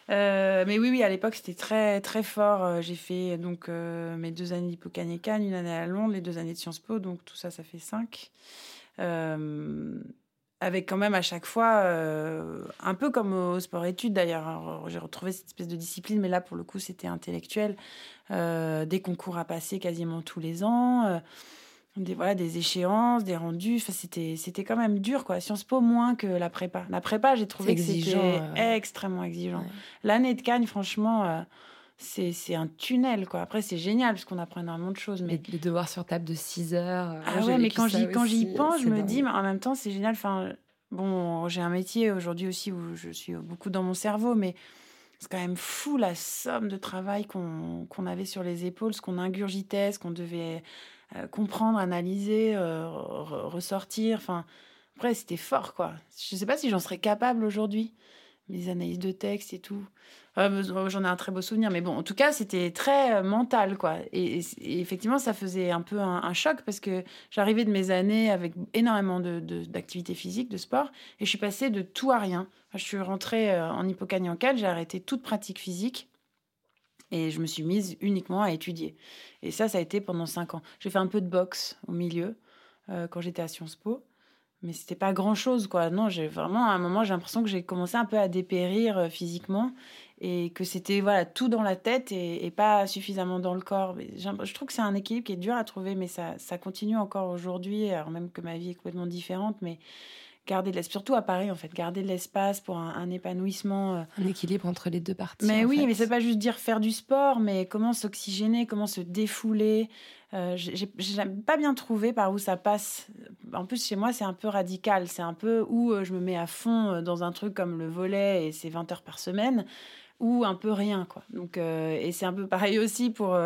Euh, mais oui, oui, à l'époque, c'était très, très fort. Euh, J'ai fait donc euh, mes deux années d'Hippocane une année à Londres, les deux années de Sciences Po. Donc tout ça, ça fait cinq. Euh, avec quand même à chaque fois, euh, un peu comme au sport-études d'ailleurs. Alors, J'ai retrouvé cette espèce de discipline, mais là, pour le coup, c'était intellectuel. Euh, des concours à passer quasiment tous les ans. euh, des, voilà, des échéances, des rendus. Enfin, c'était, c'était quand même dur, quoi. Sciences Po moins que la prépa. La prépa, j'ai trouvé que c'était extrêmement exigeant. Ouais. L'année de Cannes, franchement, c'est, un tunnel, quoi. Après, c'est génial parce qu'on apprend énormément de choses. Mais Les, devoirs sur table de 6 heures. euh, ah ouais, mais quand j'y, quand j'y aussi, pense, je me dingue. dis, mais en même temps, c'est génial. Enfin, bon, j'ai un métier aujourd'hui aussi où je suis beaucoup dans mon cerveau, mais c'est quand même fou la somme de travail qu'on, avait sur les épaules, ce qu'on ingurgitait, ce qu'on devait euh, comprendre, analyser, euh, re- ressortir. Enfin, après, c'était fort, quoi. Je sais pas si j'en serais capable aujourd'hui. Mes analyses de texte et tout. J'en ai un très beau souvenir, mais bon, en tout cas, c'était très euh, mental, quoi. Et, effectivement, ça faisait un peu un, choc parce que j'arrivais de mes années avec énormément de- de- d'activités physiques, de sport, et je suis passée de tout à rien. Je suis rentrée euh, en 4, j'ai arrêté toute pratique physique et je me suis mise uniquement à étudier. Et ça, ça a été pendant cinq ans. J'ai fait un peu de boxe au milieu euh, quand j'étais à Sciences Po. Mais c'était pas grand chose, quoi. Non, j'ai vraiment, à un moment, j'ai l'impression que j'ai commencé un peu à dépérir euh, physiquement et que c'était voilà tout dans la tête et, et pas suffisamment dans le corps. Mais Je trouve que c'est un équilibre qui est dur à trouver, mais ça, ça continue encore aujourd'hui, alors même que ma vie est complètement différente. Mais garder de l'espace, surtout à Paris, en fait, garder de l'espace pour un, un épanouissement. euh, Un équilibre entre les deux parties. mais oui, fait. mais c'est pas juste dire faire du sport, mais comment s'oxygéner, comment se défouler. Euh, j'ai pas bien trouvé par où ça passe. En plus, chez moi, c'est un peu radical. C'est un peu où euh, je me mets à fond euh, dans un truc comme le volet et c'est 20 heures par semaine, ou un peu rien, quoi. Donc, euh, et c'est un peu pareil aussi pour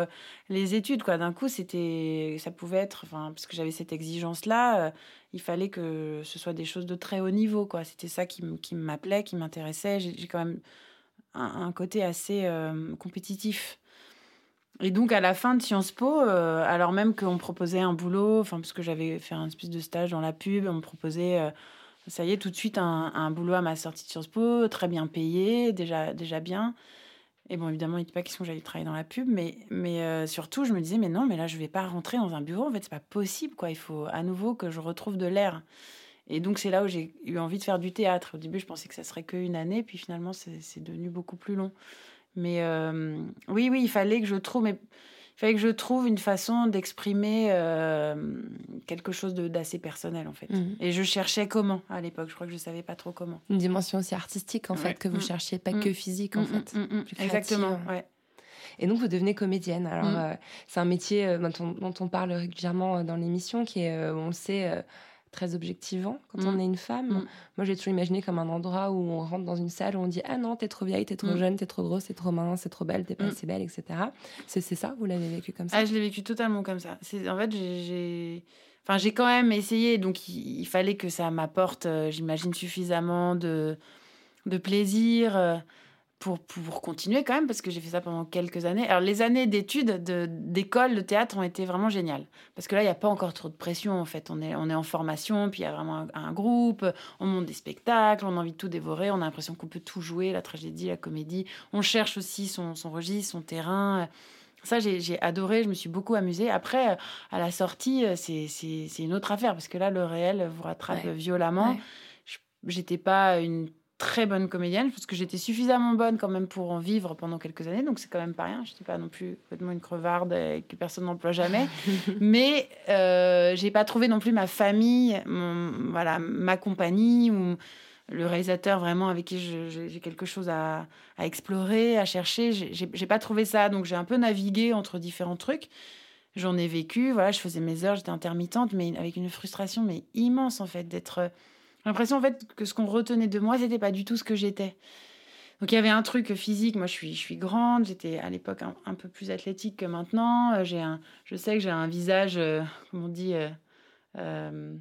les études, quoi. D'un coup, c'était, ça pouvait être, enfin, parce que j'avais cette exigence-là, euh, il fallait que ce soit des choses de très haut niveau, quoi. C'était ça qui, qui m'appelait, qui m'intéressait. J'ai quand même un, côté assez compétitif. Et donc, à la fin de Sciences Po, euh, alors même qu'on me proposait un boulot, enfin, parce que j'avais fait un espèce de stage dans la pub, on me proposait, euh, ça y est, tout de suite, un, boulot à ma sortie de Sciences Po, très bien payé, déjà, déjà bien. Et bon, évidemment, il n'était pas question que j'allais travailler dans la pub, mais, mais euh, surtout, je me disais, mais non, mais là, je vais pas rentrer dans un bureau, en fait, c'est pas possible, quoi. Il faut à nouveau que je retrouve de l'air. Et donc, c'est là où j'ai eu envie de faire du théâtre. Au début, je pensais que ça serait qu'une année, puis finalement, c'est devenu beaucoup plus long. Mais euh, oui, oui, il fallait que je trouve, mais il fallait que je trouve une façon d'exprimer euh, quelque chose d'assez personnel, en fait. Mhm. Et je cherchais comment à l'époque. Je crois que je savais pas trop comment. Une dimension aussi artistique, en Ouais. fait, que vous Mm. cherchiez, pas Mm. que physique, en Mm, fait. mm, mm, mm. Exactement, ouais. Et donc, vous devenez comédienne. Alors, Mm. euh, c'est un métier dont, on, dont on parle régulièrement dans l'émission, qui est, on le sait, très objectivant quand Mm. on est une femme. Mm. Moi, j'ai toujours imaginé comme un endroit où on rentre dans une salle où on dit Ah non, t'es trop vieille, t'es trop Mm. jeune, t'es trop grosse, t'es trop mince, t'es trop belle, t'es pas Mm. assez belle, etc. C'est c'est ça Vous l'avez vécu comme ça? Ah, je l'ai vécu totalement comme ça. C'est en fait, j'ai- j'ai Enfin, j'ai quand même essayé, donc il, il fallait que ça m'apporte, euh, j'imagine, suffisamment de, de plaisir euh, pour, pour continuer quand même, parce que j'ai fait ça pendant quelques années. Alors, les années d'études, de- d'école, de, théâtre ont été vraiment géniales. Parce que là, il n'y a pas encore trop de pression, en fait. On est, on est en formation, puis il y a vraiment un, un groupe, on monte des spectacles, on a envie de tout dévorer, on a l'impression qu'on peut tout jouer, la tragédie, la comédie. On cherche aussi son, son registre, son terrain. Ça, j'ai j'ai adoré, je me suis beaucoup amusée. Après, à la sortie, c'est c'est- c'est une autre affaire, parce que là, le réel vous rattrape Ouais. violemment. Ouais. Je- J'étais pas une très bonne comédienne, parce que j'étais suffisamment bonne quand même pour en vivre pendant quelques années, donc c'est quand même pas rien. Je n'étais pas non plus complètement une crevarde que personne n'emploie jamais. Mais euh, j'ai pas trouvé non plus ma famille, mon, voilà, ma compagnie ou le réalisateur vraiment avec qui je- je- j'ai quelque chose à, à explorer, à chercher. J'ai pas trouvé ça, donc j'ai un peu navigué entre différents trucs. J'en ai vécu, voilà, je faisais mes heures, j'étais intermittente, mais avec une frustration mais immense en fait d'être. J'ai l'impression en fait que ce qu'on retenait de moi, c'était pas du tout ce que j'étais. Donc il y avait un truc physique. Moi, je suis, je suis grande. J'étais à l'époque un, un peu plus athlétique que maintenant. Euh, J'ai un, je sais que j'ai un visage, euh, comment on dit, euh, euh,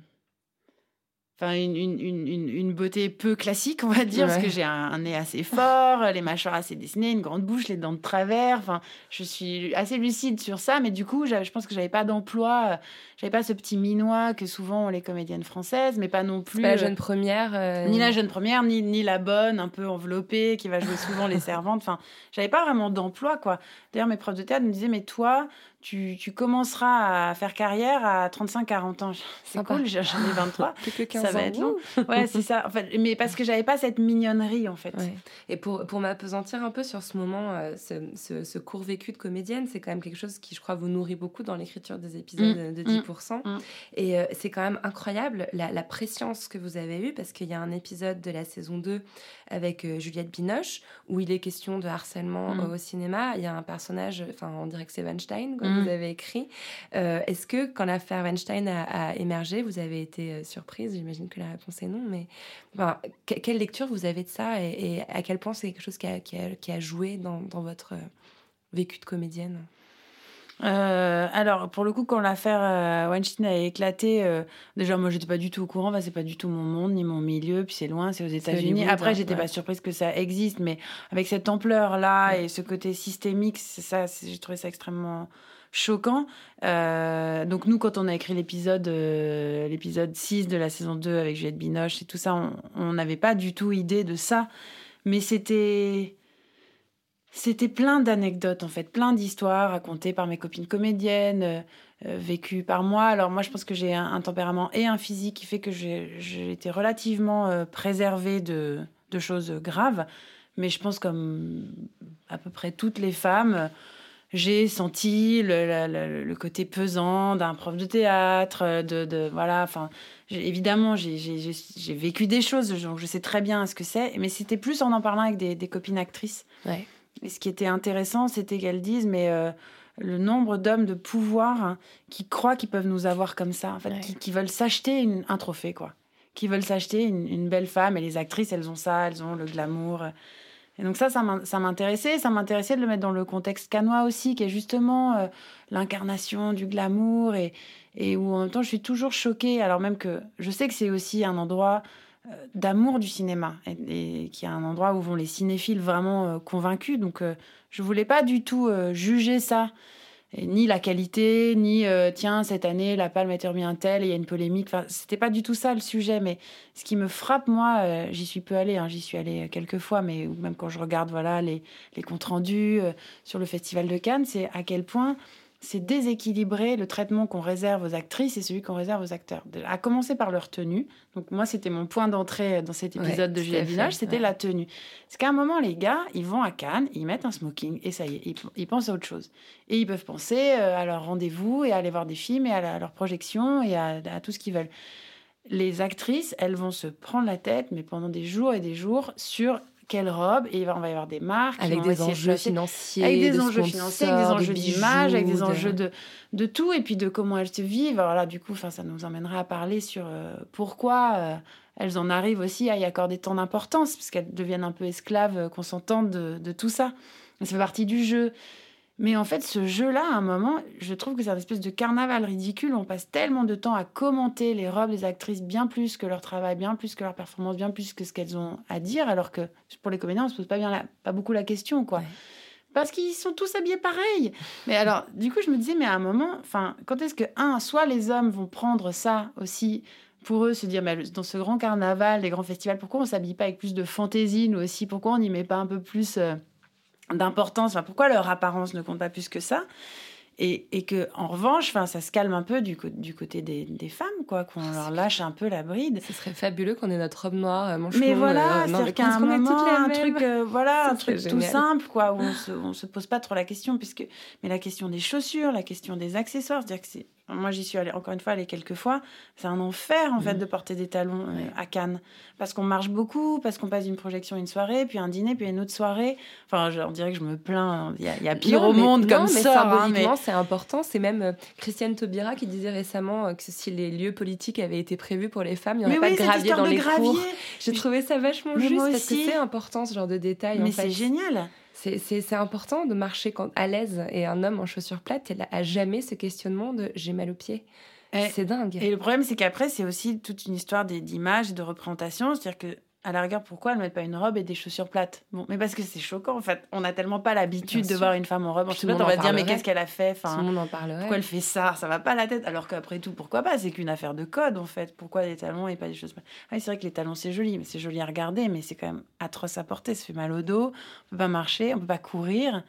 enfin une, une, une, une- une beauté peu classique, on va dire, parce que j'ai un, un nez assez fort, les mâchoires assez dessinées, une grande bouche, les dents de travers. Enfin, je suis assez lucide sur ça, mais du coup, je pense que j'avais pas d'emploi. euh, J'avais pas ce petit minois que souvent ont les comédiennes françaises, mais pas non plus. Pas la euh, jeune première. euh, ni la jeune première, ni, ni la bonne, un peu enveloppée, qui va jouer souvent les servantes. Enfin, j'avais pas vraiment d'emploi, quoi. D'ailleurs, mes profs de théâtre me disaient, mais toi, tu, tu commenceras à faire carrière à 35-40 ans. C'est cool, j'en ai 23. Plus que 15 Ça va être long. Ouais, c'est ça. En fait, mais parce que j'avais pas cette mignonnerie, en fait. Ouais. Et pour, pour m'apesantir un peu sur ce moment, euh, ce, ce, ce court vécu de comédienne, c'est quand même quelque chose qui, je crois, vous nourrit beaucoup dans l'écriture des épisodes Mm, de mm, 10%. mm. Et euh, c'est quand même incroyable la, la préscience que vous avez eue, parce qu'il y a un épisode de la saison 2 avec euh, Juliette Binoche, où il est question de harcèlement Mm. au cinéma. Il y a un personnage, enfin, on dirait que c'est Weinstein, Mm. Vous avez écrit. Euh, Est-ce que, quand l'affaire Weinstein a, a émergé, vous avez été euh, surprise? J'imagine que la réponse est non, mais enfin, que- quelle lecture vous avez de ça et, et à quel point c'est quelque chose qui a, qui a, qui a joué dans, dans votre euh, vécu de comédienne? Euh, alors, pour le coup, quand l'affaire euh, Weinstein a éclaté, euh, déjà, moi, j'étais pas du tout au courant. Bah, c'est pas du tout mon monde ni mon milieu. Puis c'est loin, c'est aux États-Unis. Après, hein, j'étais ouais. pas surprise que ça existe, mais avec cette ampleur-là Ouais. et ce côté systémique, ça, j'ai trouvé ça extrêmement choquant. Euh, donc nous, quand on a écrit l'épisode euh, l'épisode 6 de la saison 2 avec Juliette Binoche et tout ça, on- n'avait pas du tout idée de ça. Mais c'était... C'était plein d'anecdotes, en fait, plein d'histoires racontées par mes copines comédiennes, euh, vécues par moi. Alors moi, je pense que j'ai un, tempérament et un physique qui fait que j'ai été relativement préservée de, de choses graves. Mais je pense comme à peu près toutes les femmes, j'ai senti le, le côté pesant d'un prof de théâtre, euh, de, de voilà, enfin, évidemment, j'ai- vécu des choses, donc je sais très bien ce que c'est, mais c'était plus en en parlant avec des, des copines actrices. Ouais. Et ce qui était intéressant, c'était qu'elles disent, mais euh, le nombre d'hommes de pouvoir hein, qui croient qu'ils peuvent nous avoir comme ça, en fait, Ouais. qui, qui veulent s'acheter un trophée, quoi. Qui veulent s'acheter une, une belle femme. Et les actrices, elles ont ça, elles ont le glamour. Et donc ça, ça m'in- ça m'intéressait. Ça m'intéressait de le mettre dans le contexte canois aussi, qui est justement euh, l'incarnation du glamour et, et où en même temps, je suis toujours choquée, alors même que je sais que c'est aussi un endroit euh, d'amour du cinéma et, qui est un endroit où vont les cinéphiles vraiment euh, convaincus. Donc, je voulais pas du tout juger ça, ni la qualité, ni euh, tiens cette année la palme a été remise un tel il y a une polémique. Enfin, c'était pas du tout ça le sujet. Mais ce qui me frappe, moi, euh, j'y suis peu allée, hein, j'y suis allée quelques fois, mais même quand je regarde voilà les, les comptes rendus euh, sur le festival de Cannes, c'est à quel point c'est déséquilibré le traitement qu'on réserve aux actrices et celui qu'on réserve aux acteurs. À commencer par leur tenue. Donc moi, c'était mon point d'entrée dans cet Ouais, épisode de fait, Binoche, c'était ouais. la tenue. C'est qu'à un moment, les gars, ils vont à Cannes, ils mettent un smoking et ça y est, ils, ils pensent à autre chose. Et ils peuvent penser euh, à leur rendez-vous et à aller voir des films et à, la- à leur projection et à, à tout ce qu'ils veulent. Les actrices, elles vont se prendre la tête, mais pendant des jours et des jours, sur quelle robe, et on va y avoir des marques. Avec des de enjeux financiers, avec des de enjeux sponsors, financiers, avec des de enjeux d'image, avec des de- enjeux de, de tout, et puis de comment elles se vivent. Alors là, du coup, enfin, ça nous emmènera à parler sur euh, pourquoi euh, elles en arrivent aussi à y accorder tant d'importance, parce qu'elles deviennent un peu esclaves, euh, consentantes de, de tout ça. Ça fait partie du jeu. Mais en fait, ce jeu-là, à un moment, je trouve que c'est une espèce de carnaval ridicule. On passe tellement de temps à commenter les robes des actrices bien plus que leur travail, bien plus que leur performance, bien plus que ce qu'elles ont à dire, alors que pour les comédiens, on se pose pas, bien la- pas beaucoup la question, quoi. Ouais. Parce qu'ils sont tous habillés pareil. Mais alors, du coup, je me disais, mais à un moment, enfin, quand est-ce que, un, soit les hommes vont prendre ça aussi pour eux, se dire, mais dans ce grand carnaval, les grands festivals, pourquoi on s'habille pas avec plus de fantaisie, nous aussi? Pourquoi on n'y met pas un peu plus euh, d'importance Enfin, Pourquoi leur apparence ne compte pas plus que ça? Et, et que en revanche, enfin, ça se calme un peu du, côté des, des femmes, quoi, qu'on leur lâche un peu la bride. Ce serait fabuleux qu'on ait notre robe noire, euh, manche Mais voilà, euh, c'est-à-dire qu'à un moment, les un truc, euh, voilà, Ça un truc tout simple, quoi, où on se, on se pose pas trop la question, puisque, mais la question des chaussures, la question des accessoires, c'est-à-dire que c'est, moi j'y suis allée encore une fois allée quelques fois, c'est un enfer en fait Mhm. de porter des talons euh, à Cannes, parce qu'on marche beaucoup, parce qu'on passe d'une projection à une soirée, puis un dîner, puis une autre soirée. Enfin, je- on dirait que je me plains, il y a, il y a pire Non, au mais- monde non, comme mais ça. hein, mais- symboliquement, c'est important. C'est même euh, Christiane Taubira qui disait récemment euh, que si les lieux politiques avaient été prévus pour les femmes, il n'y aurait Mais pas oui, de gravier dans de les gravier. cours. J'ai trouvé ça vachement Mais juste parce que c'est important ce genre de détails. en Mais c'est génial. C'est- important de marcher quand, à l'aise et un homme en chaussures plates, il a jamais ce questionnement de j'ai mal aux pieds. C'est dingue. Et le problème, c'est qu'après, c'est aussi toute une histoire d'images et de représentation. C'est-à-dire que, à la rigueur, pourquoi elles ne mettent pas une robe et des chaussures plates? Bon, mais parce que c'est choquant, en fait. On n'a tellement pas l'habitude de voir une femme en robe en Tout On va dire, mais qu'est-ce qu'elle a fait? Tout le enfin, monde en parlerait. Pourquoi elle fait ça? Ça va pas à la tête. Alors qu'après tout, pourquoi pas? C'est qu'une affaire de code, en fait. Pourquoi des talons et pas des choses Ah, c'est vrai que les talons, c'est joli, mais c'est joli à regarder, mais c'est quand même atroce à porter. Ça fait mal au dos. On peut pas marcher, on peut pas courir.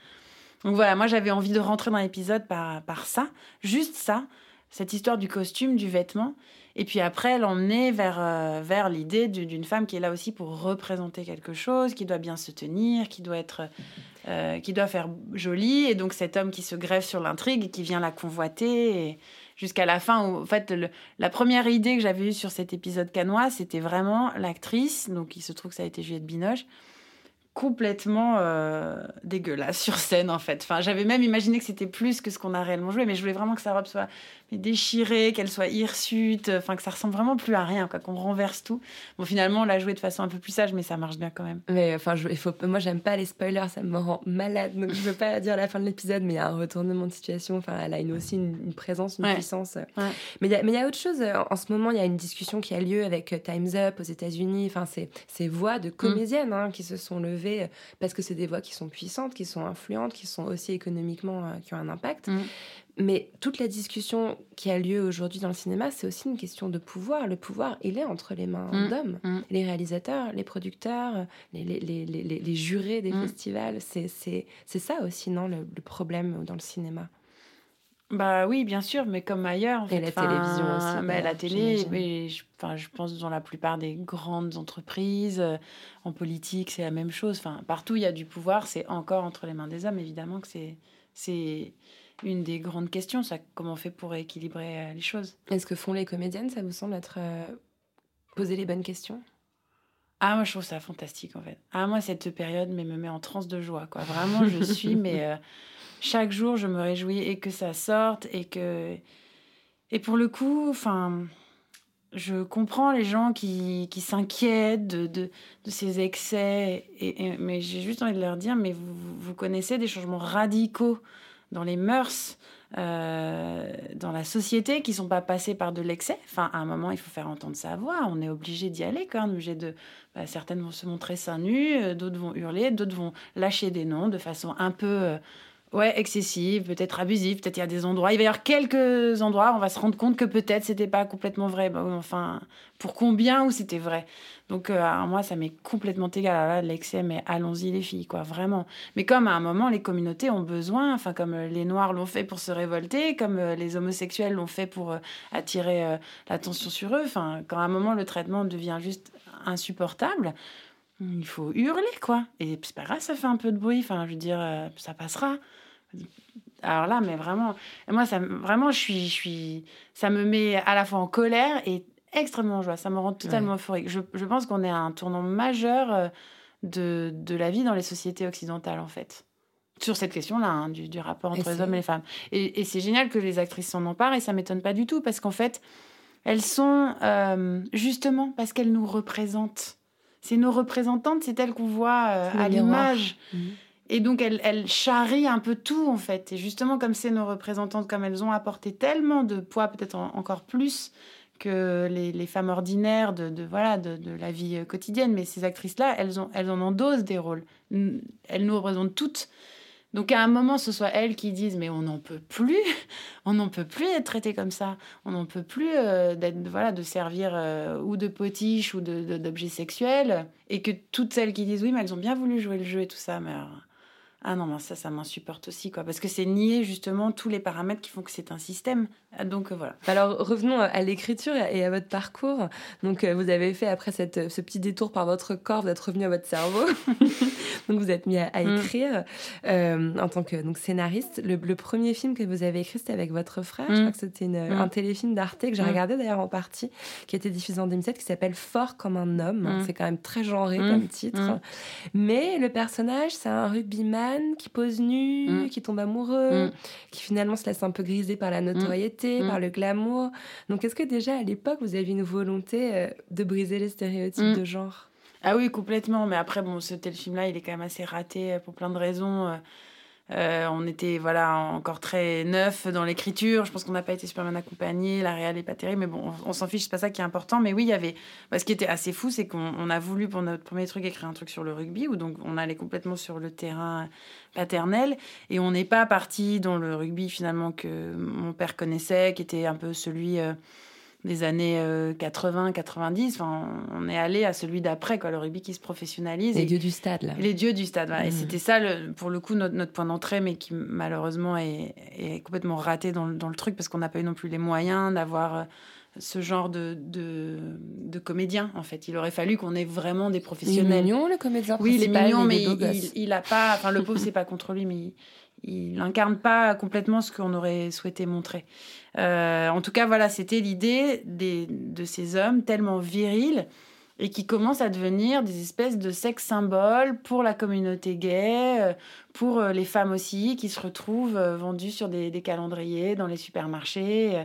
Donc voilà, moi j'avais envie de rentrer dans l'épisode par, par ça, juste ça, cette histoire du costume, du vêtement. Et puis après, l'emmener vers, euh, vers l'idée du- d'une femme qui est là aussi pour représenter quelque chose, qui doit bien se tenir, qui doit être, euh, qui doit faire jolie. Et donc cet homme qui se greffe sur l'intrigue qui vient la convoiter. Jusqu'à la fin, où, en fait, la première idée que j'avais eue sur cet épisode canois, c'était vraiment l'actrice. Donc il se trouve que ça a été Juliette Binoche complètement euh, dégueulasse sur scène en fait. Enfin, j'avais même imaginé que c'était plus que ce qu'on a réellement joué, mais je voulais vraiment que sa robe soit déchirée, qu'elle soit hirsute, enfin que ça ressemble vraiment plus à rien, quoi, qu'on renverse tout. Bon, finalement, on l'a joué de façon un peu plus sage, mais ça marche bien quand même. Mais enfin, je, il faut, moi, j'aime pas les spoilers, ça me rend malade. Donc, je veux pas dire la fin de l'épisode, mais il y a un retournement de situation. Enfin, elle a une, aussi une, une présence, une Ouais. puissance. Ouais. Mais il y, a- y autre chose. En, en ce moment, il y a une discussion qui a lieu avec euh, Time's Up aux États-Unis. Enfin, c'est ces voix de comédiennes hein, qui se sont levées euh, parce que c'est des voix qui sont puissantes, qui sont influentes, qui sont aussi économiquement, euh, qui ont un impact. Mm. Mais toute la discussion qui a lieu aujourd'hui dans le cinéma, c'est aussi une question de pouvoir. Le pouvoir, il est entre les mains Mm. d'hommes. Mm. Les réalisateurs, les producteurs, les, les, les, les, les- les jurés des festivals, c'est ça aussi, non, le, le problème dans le cinéma? Bah oui, bien sûr, mais comme ailleurs. En Et fait. la Enfin, télévision aussi, mais la télé, mais je, enfin, je pense dans la plupart des grandes entreprises, euh, en politique, c'est la même chose. Enfin, partout, il y a du pouvoir, c'est encore entre les mains des hommes. Évidemment que c'est c'est une des grandes questions, ça, comment on fait pour équilibrer euh, les choses. Est-ce que font les comédiennes? Ça vous semble être euh, poser les bonnes questions? Ah, moi, je trouve ça fantastique, en fait. Ah, moi, cette période mais, me met en transe de joie, quoi. Vraiment, je suis, mais euh, chaque jour, je me réjouis et que ça sorte et que... Et pour le coup, enfin... Je comprends les gens qui, qui s'inquiètent de, de, de ces excès, et, mais j'ai juste envie de leur dire, mais vous, vous connaissez des changements radicaux dans les mœurs, euh, dans la société, qui sont pas passés par de l'excès. Enfin, à un moment, il faut faire entendre sa voix. On est obligé d'y aller, quand même. Obligé de, bah, certaines vont se montrer seins nus, euh, d'autres vont hurler, d'autres vont lâcher des noms de façon un peu euh, ouais, excessive, peut-être abusive. Peut-être il y a des endroits, il va y avoir quelques endroits on va se rendre compte que peut-être c'était pas complètement vrai. Bah, enfin, pour combien ou c'était vrai? Donc, euh, à moi, ça m'est complètement égal. Alors là, l'excès, mais allons-y, les filles, quoi, vraiment. Mais comme à un moment, les communautés ont besoin, enfin, comme euh, les Noirs l'ont fait pour se révolter, comme euh, les homosexuels l'ont fait pour euh, attirer l'attention sur eux, enfin, quand à un moment, le traitement devient juste insupportable, il faut hurler, quoi. Et c'est pas grave, ça fait un peu de bruit, enfin, je veux dire, ça passera. Alors là, mais vraiment, moi, ça, me- vraiment, je suis, je suis, ça me met à la fois en colère et extrêmement en joie. Ça me rend totalement euphorique. Je, je pense qu'on est à un tournant majeur euh, de, de la vie dans les sociétés occidentales, en fait. Sur cette question-là, hein, du, du rapport Et entre les hommes et les femmes. Et, et c'est génial que les actrices s'en emparent et ça m'étonne pas du tout parce qu'en fait, elles sont euh, justement parce qu'elles nous représentent. C'est nos représentantes, c'est elles qu'on voit euh, à l'image. Mhm. Et donc, elle, elle charrie un peu tout, en fait. Et justement, comme c'est nos représentantes, comme elles ont apporté tellement de poids, peut-être en- encore plus que les, femmes ordinaires de, voilà, de, la vie euh, quotidienne. Mais ces actrices-là, elles, ont, elles en endosent des rôles. Elles nous représentent toutes. Donc à un moment, ce soit elles qui disent mais on n'en peut plus, on n'en peut plus être traité comme ça, on n'en peut plus euh, d'être voilà de servir euh, ou de potiche ou de de- d'objets sexuels, et que toutes celles qui disent oui mais elles ont bien voulu jouer le jeu et tout ça, mais ah non mais ça ça m'insupporte aussi quoi, parce que c'est nier justement tous les paramètres qui font que c'est un système. Ah, Donc euh, voilà. Alors revenons à l'écriture et à votre parcours. Donc euh, vous avez fait après cette, ce petit détour par votre corps, vous êtes revenu à votre cerveau. donc vous êtes mis à, à Mm. écrire euh, en tant que donc scénariste. Le, le premier film que vous avez écrit c'était avec votre frère. Je Mm. crois que c'était Mm. un téléfilm d'Arte que j'ai regardé d'ailleurs en partie, qui a été diffusé en 2007, qui s'appelle Fort comme un homme. Mm. C'est quand même très genré Mm. comme titre. Mais le personnage c'est un rugbyman qui pose nu, Mm. qui tombe amoureux, Mm. qui finalement se laisse un peu griser par la notoriété, Mm. par le glamour. Donc, est-ce que déjà à l'époque, vous aviez une volonté euh, de briser les stéréotypes Mm. de genre? Ah oui, complètement. Mais après, bon, ce téléfilm-là, il est quand même assez raté euh, pour plein de raisons. Euh, on était voilà encore très neuf dans l'écriture. Je pense qu'on n'a pas été super bien accompagné. La réal n'est pas terrible, mais bon, on, s'en fiche. C'est pas ça qui est important. Mais oui, il y avait. bah, ce qui était assez fou, c'est qu'on on a voulu pour notre premier truc écrire un truc sur le rugby, où donc on allait complètement sur le terrain paternel, et on n'est pas parti dans le rugby finalement que mon père connaissait, qui était un peu celui. euh, des années 80-90, enfin, on est allé à celui d'après, quoi, le rugby qui se professionnalise. Les et- dieux du stade, là. les dieux du stade, voilà. Et Mhm. c'était ça, le- pour le coup, notre, notre point d'entrée, mais qui malheureusement est, est complètement raté dans, le- dans le truc, parce qu'on n'a pas eu non plus les moyens d'avoir euh, ce genre de, de, de comédien, en fait. Il aurait fallu qu'on ait vraiment des Il est professionnels. mignon, le comédien Oui, il est mignon, mais il a pas. Enfin, le pauvre, c'est pas contre lui, mais il, il incarne pas complètement ce qu'on aurait souhaité montrer. Euh, en tout cas, voilà, c'était l'idée de ces hommes tellement virils et qui commencent à devenir des espèces de sex symboles pour la communauté gay, euh, pour euh, les femmes aussi, qui se retrouvent vendues sur des, des calendriers dans les supermarchés.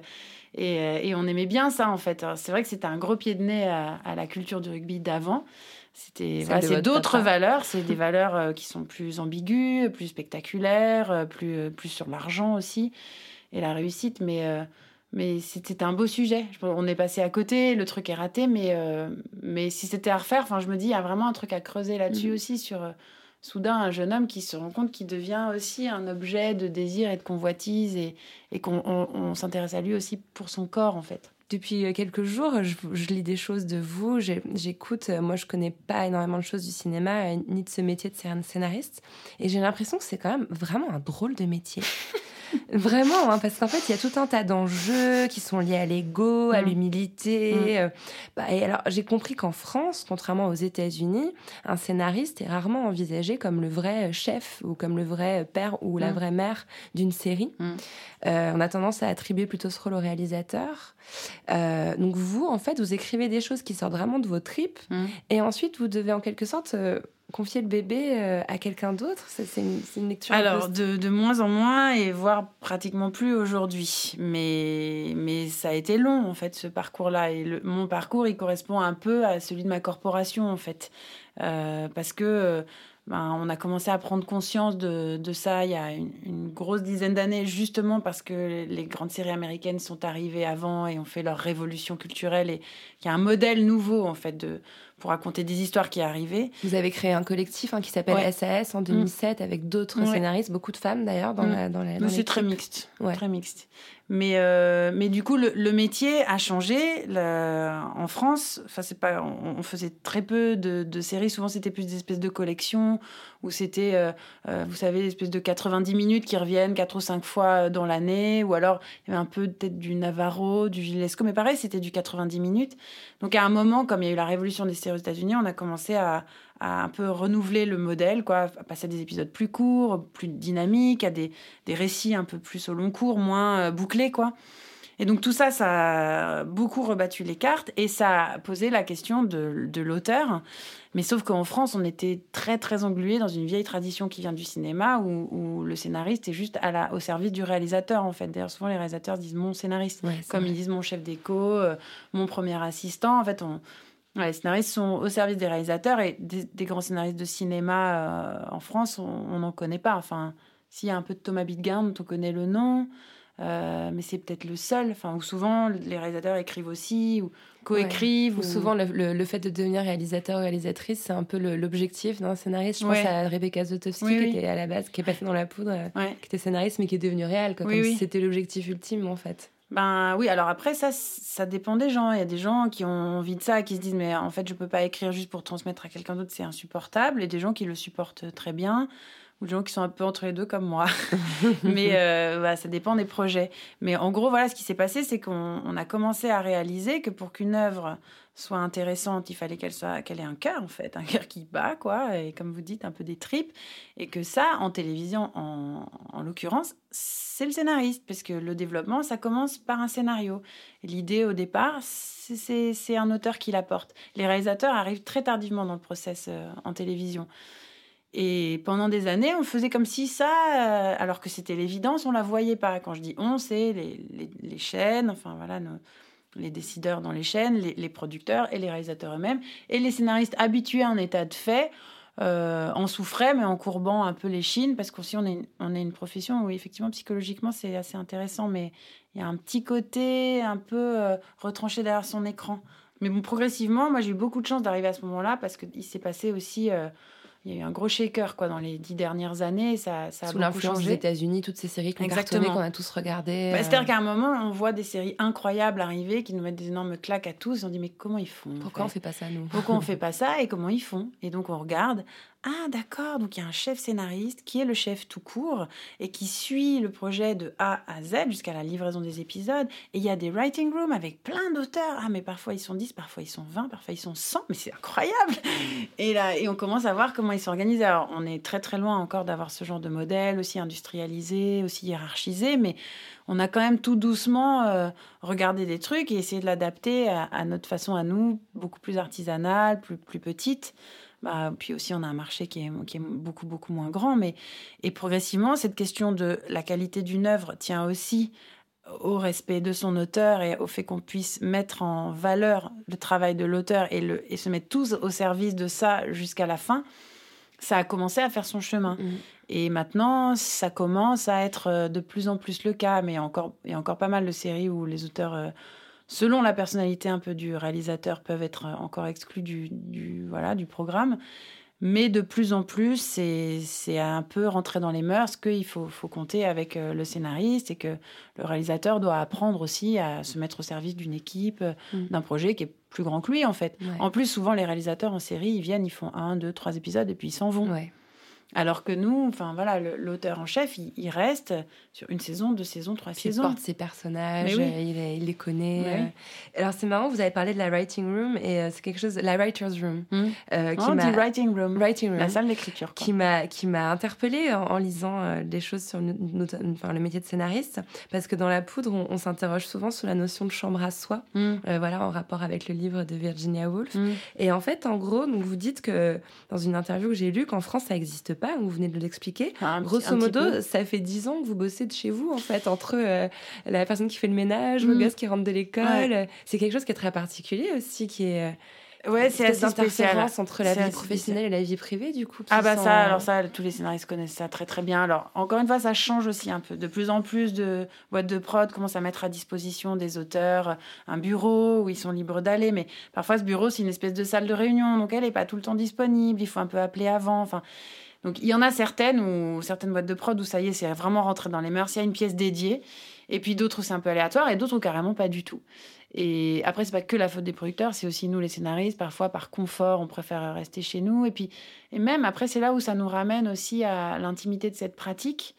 Et, et on aimait bien ça, en fait. C'est vrai que c'était un gros pied de nez à, à la culture du rugby d'avant. C'était voilà, d'autres valeurs, c'est des valeurs qui sont plus ambiguës, plus spectaculaires, plus, plus sur l'argent aussi et la réussite. Mais, euh, mais c'était un beau sujet. On est passé à côté, le truc est raté, mais, euh, mais si c'était à refaire, je me dis, il y a vraiment un truc à creuser là-dessus Mhm. aussi sur euh, soudain un jeune homme qui se rend compte qu'il devient aussi un objet de désir et de convoitise et, et qu'on on- on s'intéresse à lui aussi pour son corps en fait. Depuis quelques jours, je, je lis des choses de vous, j'écoute. Moi, je connais pas énormément de choses du cinéma, ni de ce métier de scén- scénariste. Et j'ai l'impression que c'est quand même vraiment un drôle de métier. Vraiment, hein, parce qu'en fait, il y a tout un tas d'enjeux qui sont liés à l'ego, à Mm. l'humilité. Mm. euh, bah, et alors, j'ai compris qu'en France, contrairement aux États-Unis, un scénariste est rarement envisagé comme le vrai chef ou comme le vrai père ou la Mm. vraie mère d'une série. Euh, on a tendance à attribuer plutôt ce rôle au réalisateur. Euh, donc vous, en fait, vous écrivez des choses qui sortent vraiment de vos tripes, et ensuite vous devez en quelque sorte euh, confier le bébé euh, à quelqu'un d'autre. C'est une, une lecture. Alors, de, moins en moins et voire pratiquement plus aujourd'hui. Mais, mais ça a été long, en fait, ce parcours-là. Et mon parcours, il correspond un peu à celui de ma corporation, en fait. Euh, parce que euh, ben, on a commencé à prendre conscience de, de ça il y a une, une grosse dizaine d'années, justement parce que les grandes séries américaines sont arrivées avant et ont fait leur révolution culturelle. Et il y a un modèle nouveau, en fait, de, pour raconter des histoires qui arrivé. Vous avez créé un collectif hein, qui s'appelle Ouais. SAS en 2007 avec d'autres Ouais. scénaristes, beaucoup de femmes d'ailleurs dans Mm. la dans la. Mais dans c'est très mixte. Ouais. Très mixte. Mais, euh, mais du coup, le, le métier a changé. En France, enfin, c'est pas, on, on faisait très peu de, de séries. Souvent, c'était plus des espèces de collections où c'était, euh, euh, vous savez, des espèces de 90 minutes qui reviennent quatre ou cinq fois dans l'année. Ou alors, il y avait un peu peut-être du Navarro, du Gillesco. Mais pareil, c'était du 90 minutes. Donc, à un moment, comme il y a eu la révolution des séries aux États-Unis, on a commencé à, un peu renouveler le modèle, quoi, à passer à des épisodes plus courts, plus dynamiques, à des, des récits un peu plus au long cours, moins euh, bouclés, quoi. Et donc tout ça, ça a beaucoup rebattu les cartes et ça a posé la question de l'auteur. Mais sauf qu'en France, on était très très englué dans une vieille tradition qui vient du cinéma où, où le scénariste est juste à la, au service du réalisateur en fait. D'ailleurs, souvent les réalisateurs disent mon scénariste, Ouais, comme vrai. ils disent mon chef d'éco, euh, mon premier assistant. En fait, on, Ouais, les scénaristes sont au service des réalisateurs et des, des grands scénaristes de cinéma euh, en France, on n'en connaît pas. Enfin, s'il y a un peu de Thomas Bidgarn, on connaît le nom, euh, mais c'est peut-être le seul. Enfin, ou souvent les réalisateurs écrivent aussi ou coécrivent. Ou souvent le, le- le fait de devenir réalisateur ou réalisatrice, c'est un peu l'objectif d'un scénariste. Je pense Ouais. à Rebecca Zotowski Oui, qui oui. était à la base, qui est passée dans la poudre, euh, Ouais. qui était scénariste mais qui est devenue réelle, quoi, Oui, comme si c'était l'objectif ultime en fait. Ben oui, alors après, ça, ça dépend des gens. Il y a des gens qui ont envie de ça, qui se disent, mais en fait, je peux pas écrire juste pour transmettre à quelqu'un d'autre, c'est insupportable. Et des gens qui le supportent très bien, ou des gens qui sont un peu entre les deux comme moi. mais euh, ça dépend des projets. Mais en gros, voilà, ce qui s'est passé, c'est qu'on on a commencé à réaliser que pour qu'une œuvre soit intéressante, il fallait qu'elle soit qu'elle ait un cœur en fait, un cœur qui bat quoi, et comme vous dites, un peu des tripes, et que ça, en télévision, en, en l'occurrence, c'est le scénariste, parce que le développement, ça commence par un scénario. L'idée au départ, c'est- c'est c'est un auteur qui l'apporte. Les réalisateurs arrivent très tardivement dans le process euh, en télévision. Et pendant des années, on faisait comme si ça, euh, alors que c'était l'évidence, on la voyait pas. Quand je dis on, c'est les, les, les chaînes, enfin voilà, les décideurs dans les chaînes, les, producteurs et les réalisateurs eux-mêmes, et les scénaristes habitués en état de fait, euh, en souffraient, mais en courbant un peu les chines, parce qu'aussi on est, on est une profession où effectivement psychologiquement c'est assez intéressant, mais il y a un petit côté un peu euh, retranché derrière son écran. Mais bon, progressivement, moi j'ai eu beaucoup de chance d'arriver à ce moment-là, parce qu'il s'est passé aussi... il y a eu un gros shaker quoi, dans les dix dernières années, ça, ça a Sous l'influence des. États-Unis, toutes ces séries cartonné, qu'on a tous regardées. Bah, euh, C'est-à-dire qu'à un moment, on voit des séries incroyables arriver qui nous mettent des énormes claques à tous. On dit, mais comment ils font Pourquoi on fait pas ça nous? Pourquoi on fait pas ça et comment ils font? Et donc on regarde. Ah d'accord, donc il y a un chef scénariste qui est le chef tout court et qui suit le projet de A à Z jusqu'à la livraison des épisodes. Et il y a des writing rooms avec plein d'auteurs. Ah mais parfois ils sont 10, parfois ils sont 20, parfois ils sont 100. Mais c'est incroyable Et là, et on commence à voir comment ils s'organisent. Alors on est très très loin encore d'avoir ce genre de modèle aussi industrialisé, aussi hiérarchisé, mais on a quand même tout doucement euh, regardé des trucs et essayé de l'adapter à, à notre façon à nous, beaucoup plus artisanale, plus, plus petite. Bah, puis aussi, on a un marché qui est, qui est beaucoup, beaucoup moins grand. Mais, et progressivement, cette question de la qualité d'une œuvre tient aussi au respect de son auteur et au fait qu'on puisse mettre en valeur le travail de l'auteur et, le, et se mettre tous au service de ça jusqu'à la fin. Ça a commencé à faire son chemin. Mm. Et maintenant, ça commence à être euh, de plus en plus le cas, mais il y a encore, il y a encore pas mal de séries où les auteurs, euh, selon la personnalité un peu du réalisateur, peuvent être euh, encore exclus du, du, voilà, du programme. Mais de plus en plus, c'est un peu rentré dans les mœurs qu'il faut, faut compter avec euh, le scénariste et que le réalisateur doit apprendre aussi à se mettre au service d'une équipe, euh, Mm. d'un projet qui est plus grand que lui, en fait. Ouais. En plus, souvent, les réalisateurs en série, ils viennent, ils font un, deux, trois épisodes et puis ils s'en vont. Ouais. Alors que nous, enfin voilà, l'auteur en chef, il, il reste sur une saison, deux saisons, trois Puis il saisons. porte ses personnages, oui. euh, il, les- il les connaît. Euh. Alors c'est marrant, vous avez parlé de la writing room et euh, c'est quelque chose, la writer's room, Hmm. qui on m'a dit writing room, writing room, la salle d'écriture. qui m'a qui m'a interpellée en, en lisant des choses sur enfin, le métier de scénariste, parce que dans la poudre, on, on s'interroge souvent sur la notion de chambre à soi, Hmm. voilà, en rapport avec le livre de Virginia Woolf. Hmm. Et en fait, en gros, donc vous dites que dans une interview que j'ai lue qu'en France ça n'existe pas, vous venez de l'expliquer. Petit- Grosso modo, ça fait dix ans que vous bossez de chez vous, en fait, entre euh, la personne qui fait le ménage, le Mm. gosse qui rentre de l'école. Ouais. C'est quelque chose qui est très particulier aussi, qui est euh, Ouais, c'est assez spécial. entre la vie professionnelle et la vie privée, du coup. Ah bah sont, ça, euh, alors ça, tous les scénaristes connaissent ça très très bien. Alors encore une fois, ça change aussi un peu. De plus en plus de boîtes de prod commencent à mettre à disposition des auteurs un bureau où ils sont libres d'aller. Mais parfois, ce bureau, c'est une espèce de salle de réunion, donc elle n'est pas tout le temps disponible. Il faut un peu appeler avant. Enfin, donc il y en a certaines ou certaines boîtes de prod où ça y est, c'est vraiment rentré dans les mœurs. Il y a une pièce dédiée. Et puis d'autres c'est un peu aléatoire et d'autres carrément pas du tout. Et après, c'est pas que la faute des producteurs, c'est aussi nous les scénaristes. Parfois, par confort, on préfère rester chez nous. Et puis, et même après, c'est là où ça nous ramène aussi à l'intimité de cette pratique.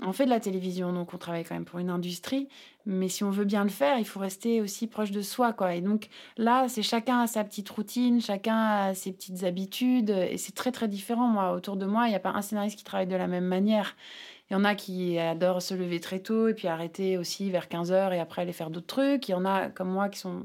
On fait de la télévision, donc on travaille quand même pour une industrie. Mais si on veut bien le faire, il faut rester aussi proche de soi, quoi. Et donc là, c'est chacun a sa petite routine, chacun a ses petites habitudes, et c'est très très différent. Moi, autour de moi, il n'y a pas un scénariste qui travaille de la même manière. Il y en a qui adorent se lever très tôt et puis arrêter aussi vers 15h et après aller faire d'autres trucs. Il y en a comme moi qui sont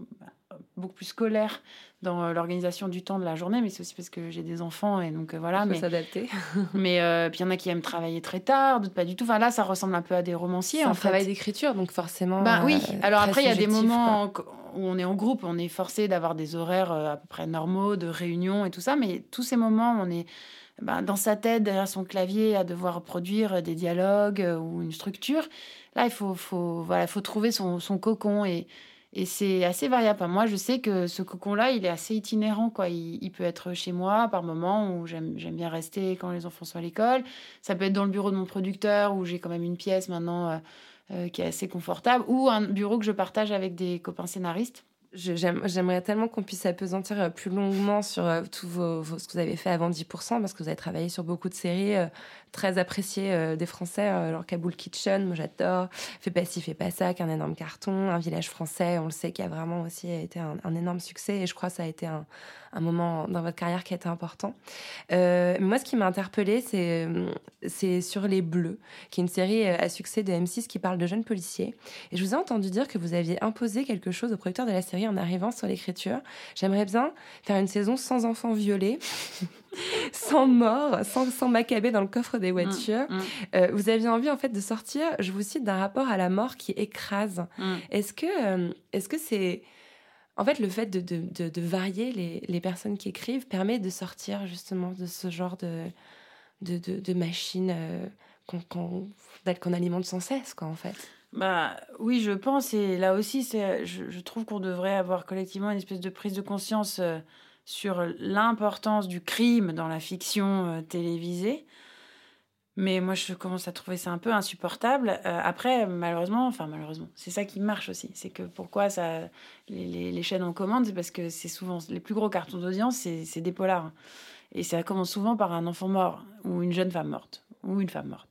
beaucoup plus scolaire dans euh, l'organisation du temps de la journée, mais c'est aussi parce que j'ai des enfants et donc euh, voilà. Faut Mais, s'adapter. mais euh, puis il y en a qui aiment travailler très tard, d'autres pas du tout. Enfin là, ça ressemble un peu à des romanciers C'est en un fait. travail d'écriture, donc forcément. Bah oui. Alors après, il y a des moments où on est en groupe, on est forcé d'avoir des horaires à peu près normaux, de réunions et tout ça. Mais tous ces moments, on est ben, dans sa tête, derrière son clavier, à devoir produire des dialogues ou une structure. Là, il faut, faut, voilà, faut trouver son, son cocon et, et c'est assez variable. Moi, je sais que ce cocon-là, il est assez itinérant. Quoi. Il, peut être chez moi par moment où j'aime j'aime bien rester quand les enfants sont à l'école. Ça peut être dans le bureau de mon producteur où j'ai quand même une pièce maintenant euh, euh, qui est assez confortable ou un bureau que je partage avec des copains scénaristes. J'aimerais tellement qu'on puisse appesantir euh, plus longuement sur euh, tout ce que vous avez fait avant 10%, parce que vous avez travaillé sur beaucoup de séries euh, très appréciées des Français, euh, genre Kaboul Kitchen, moi j'adore, Fais pas ci, fais pas ça, qui est un énorme carton, Un village français, on le sait, qui a vraiment aussi été un, un énorme succès, et je crois que ça a été un, un moment dans votre carrière qui a été important. Euh, moi, ce qui m'a interpellée, c'est euh, c'est sur Les Bleus, qui est une série euh, à succès de M6 qui parle de jeunes policiers. Et je vous ai entendu dire que vous aviez imposé quelque chose au producteur de la série en arrivant sur l'écriture. J'aimerais bien faire une saison sans enfants violés, sans mort, sans, sans macabé dans le coffre des voitures. Mm, Euh, vous aviez envie en fait de sortir, je vous cite, d'un rapport à la mort qui écrase. mm. Est-ce que est-ce que c'est en fait le fait de, de, de, varier les, les personnes qui écrivent permet de sortir justement de ce genre de de, machine euh, qu'on alimente sans cesse quoi en fait. Bah oui, je pense. Et là aussi, je, je trouve qu'on devrait avoir collectivement une espèce de prise de conscience euh, sur l'importance du crime dans la fiction euh, télévisée. Mais moi, je commence à trouver ça un peu insupportable. Euh, après, malheureusement, enfin malheureusement, c'est ça qui marche aussi. C'est que pourquoi ça, les, les, chaînes en commande, c'est parce que c'est souvent les plus gros cartons d'audience, c'est, c'est des polars. Et ça commence souvent par un enfant mort ou une jeune femme morte ou une femme morte.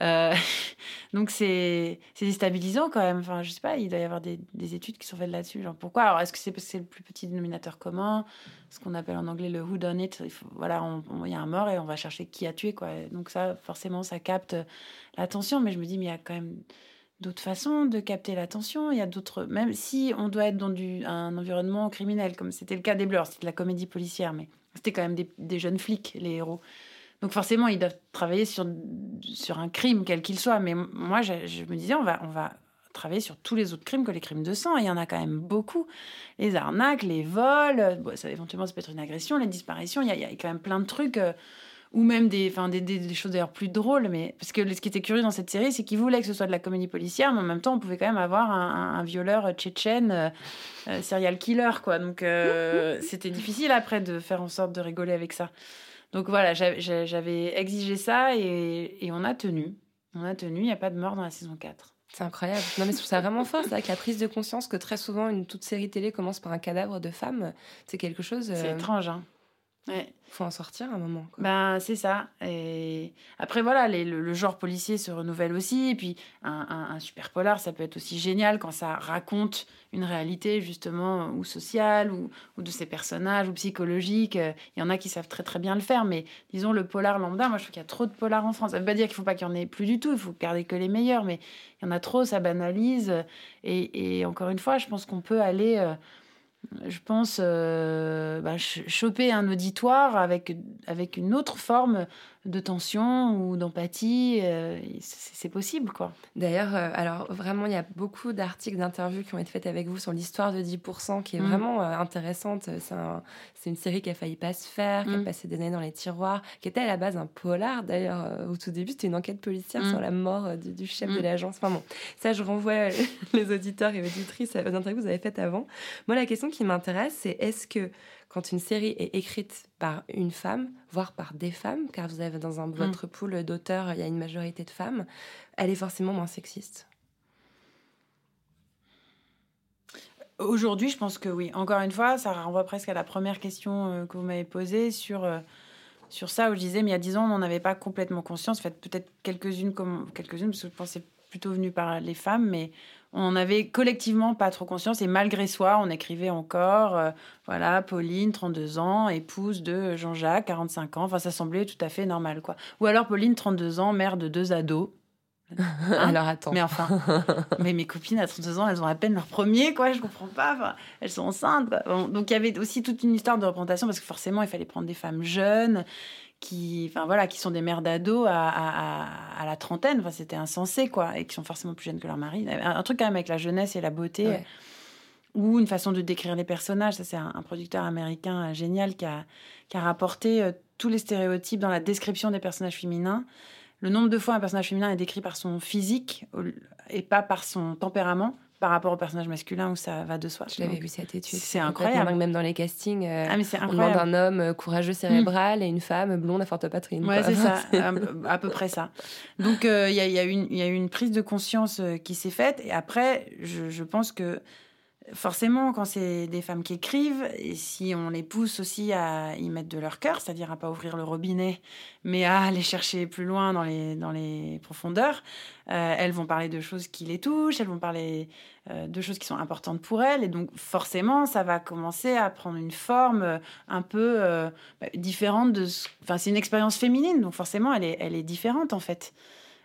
Euh, donc c'est déstabilisant quand même. Enfin, je sais pas, il doit y avoir des, des études qui sont faites là-dessus. Genre pourquoi? Alors est-ce que c'est c'est le plus petit dénominateur commun, ce qu'on appelle en anglais le who done it. Il faut- voilà, il y a un mort et on va chercher qui a tué quoi. Donc ça, forcément, ça capte l'attention. Mais je me dis, mais il y a quand même d'autres façons de capter l'attention. Il y a d'autres, même si on doit être dans un environnement criminel, comme c'était le cas des Blurs, c'était de la comédie policière, mais c'était quand même des jeunes flics, les héros. Donc forcément, ils doivent travailler sur, sur un crime, quel qu'il soit. Mais moi, je, je me disais, on va, on va travailler sur tous les autres crimes que les crimes de sang. Et il y en a quand même beaucoup. Les arnaques, les vols, euh, bon, ça, éventuellement, ça peut être une agression, les disparitions. Il y a, il y a quand même plein de trucs. euh, ou même des, enfin, des, des, des choses d'ailleurs plus drôles. Mais... Parce que ce qui était curieux dans cette série, c'est qu'ils voulaient que ce soit de la comédie policière, mais en même temps, on pouvait quand même avoir un, un- un violeur tchétchène, euh, euh, serial killer, quoi. Donc, euh, c'était difficile après de faire en sorte de rigoler avec ça. Donc voilà, j'avais- exigé ça et, et on a tenu. On a tenu, il n'y a pas de mort dans la saison 4. C'est incroyable. Non, mais je trouve ça vraiment fort. C'est vrai que la prise de conscience que très souvent une toute série télé commence par un cadavre de femme, c'est quelque chose. C'est euh, étrange, hein. Ouais. faut en sortir un moment. quoi. Ben, c'est ça. Et après, voilà, les- le, le genre policier se renouvelle aussi. Et puis, un, un- un super polar, ça peut être aussi génial quand ça raconte une réalité, justement, ou sociale, ou, ou de ses personnages, ou psychologique. Euh, Il y en a qui savent très, très bien le faire. Mais disons, le polar lambda, moi, je trouve qu'il y a trop de polars en France. Ça veut pas dire qu'il faut pas qu'il y en ait plus du tout. Il faut garder que les meilleurs. Mais il y en a trop, ça banalise. Et, et encore une fois, je pense qu'on peut aller. euh, je pense, euh, bah, ch- choper un auditoire avec une autre forme de tension ou d'empathie. euh, c'est possible, quoi. D'ailleurs, euh, alors vraiment, il y a beaucoup d'articles, d'interviews qui ont été faites avec vous sur l'histoire de 10%, qui est Mm. vraiment euh, intéressante. C'est un- c'est une série qui a failli pas se faire, qui a Mm. passé des années dans les tiroirs, qui était à la base un polar. D'ailleurs, au tout début, c'était une enquête policière Mm. sur la mort du, du chef de l'agence. Enfin bon, ça, je renvoie les auditeurs et auditrices aux interviews que vous avez faites avant. Moi, la question qui m'intéresse, c'est est-ce que quand une série est écrite par une femme, voire par des femmes, car vous avez dans un, votre pool d'auteurs, il y a une majorité de femmes, elle est forcément moins sexiste Aujourd'hui, je pense que oui. Encore une fois, ça renvoie presque à la première question euh, que vous m'avez posée sur, euh, sur ça, où je disais, mais il y a 10 ans, on n'en avait pas complètement conscience. En fait, peut-être quelques-unes, comme quelques-unes, parce que je c'est plutôt venu par les femmes, mais on en avait collectivement pas trop conscience. Et malgré soi, on écrivait encore, euh, voilà, Pauline, 32 ans, épouse de Jean-Jacques, 45 ans. Enfin, ça semblait tout à fait normal, quoi. Ou alors Pauline, 32 ans, mère de deux ados. Alors attends. Mais enfin, mais mes copines à 32 ans, elles ont à peine leur premier, quoi, je comprends pas. Enfin, elles sont enceintes. quoi. Donc il y avait aussi toute une histoire de représentation parce que forcément, il fallait prendre des femmes jeunes qui, enfin voilà, qui sont des mères d'ados à, à, à, à la trentaine. Enfin, c'était insensé, quoi, et qui sont forcément plus jeunes que leur mari. Un, un truc quand même avec la jeunesse et la beauté. Ouais. Ou une façon de décrire les personnages. Ça, c'est un, un producteur américain euh, génial qui a, qui a rapporté euh, tous les stéréotypes dans la description des personnages féminins. Le nombre de fois un personnage féminin est décrit par son physique et pas par son tempérament par rapport au personnage masculin où ça va de soi. Je l'avais vu cette étude. c'est incroyable. Même dans les castings, euh, Ah, mais c'est on demande un homme euh, courageux cérébral et une femme blonde à forte poitrine. Ouais, c'est ça, à, peu près ça. Donc, euh, il y, a, il y, a une- il y a eu une prise de conscience qui s'est faite. Et après, je, je pense que forcément, quand c'est des femmes qui écrivent, et si on les pousse aussi à y mettre de leur cœur, c'est-à-dire à pas ouvrir le robinet, mais à aller chercher plus loin dans les, dans les profondeurs, euh, elles vont parler de choses qui les touchent, elles vont parler euh, de choses qui sont importantes pour elles. Et donc, forcément, ça va commencer à prendre une forme euh, un peu bah, différente de... ce- Enfin, c'est une expérience féminine, donc forcément, elle est, elle est différente, en fait.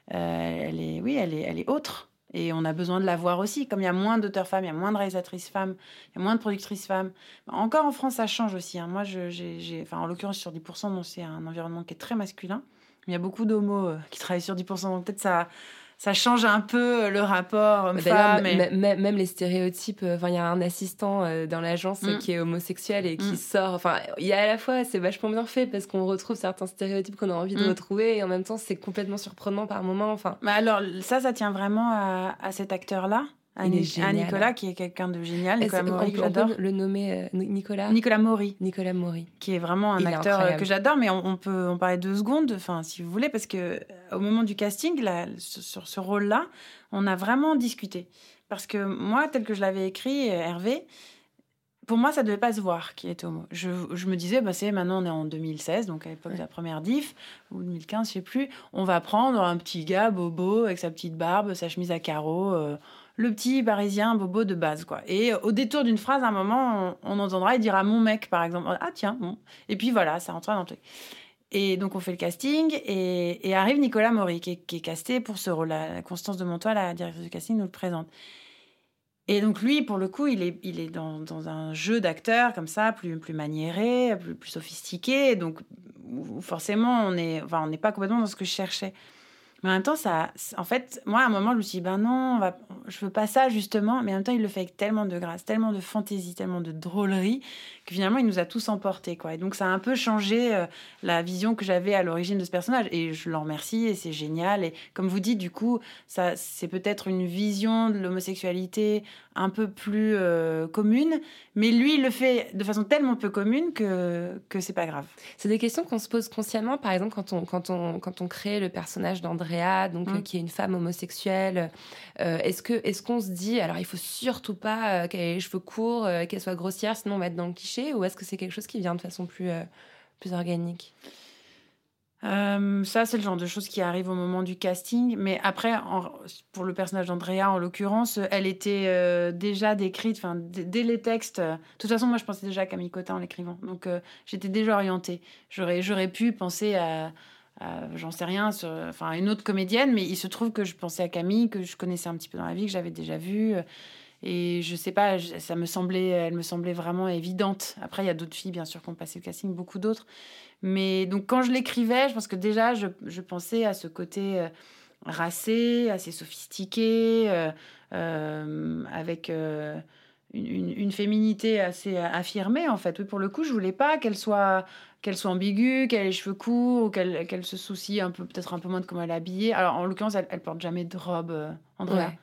Elle est, oui, elle est, elle est autre. Et on a besoin de la voir aussi. Comme il y a moins d'auteurs femmes, il y a moins de réalisatrices femmes, il y a moins de productrices femmes. Encore en France, ça change aussi. hein. Moi, j'ai, en l'occurrence, sur 10%, bon, c'est un environnement qui est très masculin. Il y a beaucoup d'homos euh, qui travaillent sur 10%, donc peut-être ça, ça change un peu euh, le rapport Mais D'ailleurs, homme-femme. et- m- même les stéréotypes, euh, enfin, il y a un assistant euh, dans l'agence Mm. qui est homosexuel et qui Mm. sort. Enfin, il y a à la fois, c'est vachement bien fait parce qu'on retrouve certains stéréotypes qu'on a envie de Mm. retrouver et en même temps, c'est complètement surprenant par moments. Enfin, Bah alors, ça, ça tient vraiment à, à cet acteur-là, génial. Nicolas, qui est quelqu'un de génial. Nicolas Maury, que j'adore. le nommer euh, Nicolas Nicolas Maury. Nicolas Maury. qui est vraiment un Il acteur euh, que j'adore, mais on, on peut en parler deux secondes, enfin, si vous voulez, parce que euh, au moment du casting, là, sur, ce rôle-là, on a vraiment discuté. Parce que moi, tel que je l'avais écrit, Hervé, pour moi, ça devait pas se voir qu'il était homo. Je, je me disais, bah, c'est maintenant on est en 2016, donc à l'époque de la première diff, ou 2015, je sais plus, on va prendre un petit gars bobo avec sa petite barbe, sa chemise à carreaux, euh, le petit parisien bobo de base, quoi. Et euh, au détour d'une phrase, à un moment, on, entendra, il dira mon mec, par exemple. Ah tiens, bon. Et puis voilà, ça rentrera dans le truc. Et donc on fait le casting et, arrive Nicolas Maury qui est, casté pour ce rôle-là. Constance de Montois, la directrice du casting, nous le présente. Et donc lui, pour le coup, il est, il est dans, dans un jeu d'acteur comme ça, plus, plus maniéré, plus, plus sophistiqué. Donc forcément, on n'est enfin, on n'est pas complètement dans ce que je cherchais. Mais en même temps, ça, en fait, moi, à un moment, je me suis dit, ben non, on va, je veux pas ça, justement. Mais en même temps, il le fait avec tellement de grâce, tellement de fantaisie, tellement de drôlerie, que finalement, il nous a tous emportés, quoi. Et donc, ça a un peu changé euh, la vision que j'avais à l'origine de ce personnage. Et je l'en remercie, et c'est génial. Et comme vous dites, du coup, ça, c'est peut-être une vision de l'homosexualité un peu plus euh, commune. Mais lui, il le fait de façon tellement peu commune que, que c'est pas grave. C'est des questions qu'on se pose consciemment, par exemple, quand on, quand on, quand on crée le personnage d'Andrea, donc, Mm. euh, qui est une femme homosexuelle. Euh, est-ce, que, est-ce qu'on se dit, alors il faut surtout pas qu'elle ait les cheveux courts, qu'elle soit grossière, sinon on va être dans le cliché, ou est-ce que c'est quelque chose qui vient de façon plus, plus organique? Euh, ça, c'est le genre de choses qui arrivent au moment du casting. Mais après, pour le personnage d'Andrea, en l'occurrence, elle était euh, déjà décrite, enfin, dès les textes. euh, De toute façon, moi, je pensais déjà à Camille Cotin en l'écrivant. Donc, j'étais déjà orientée. J'aurais, pu penser à, j'en sais rien, enfin, à une autre comédienne, mais il se trouve que je pensais à Camille, que je connaissais un petit peu dans la vie, que j'avais déjà vue. Et je sais pas, ça me semblait, elle me semblait vraiment évidente. Après, il y a d'autres filles, bien sûr, qui ont passé le casting, beaucoup d'autres. Mais donc, quand je l'écrivais, je pense que déjà, je, je pensais à ce côté euh, racé, assez sophistiqué, euh, euh, avec une, féminité assez affirmée, en fait. Oui, pour le coup, je voulais pas qu'elle soit, qu'elle soit ambiguë, qu'elle ait les cheveux courts, ou qu'elle se soucie un peu, peut-être un peu moins de comment elle est habillée. Alors, en l'occurrence, elle, elle porte jamais de robe, Andrea.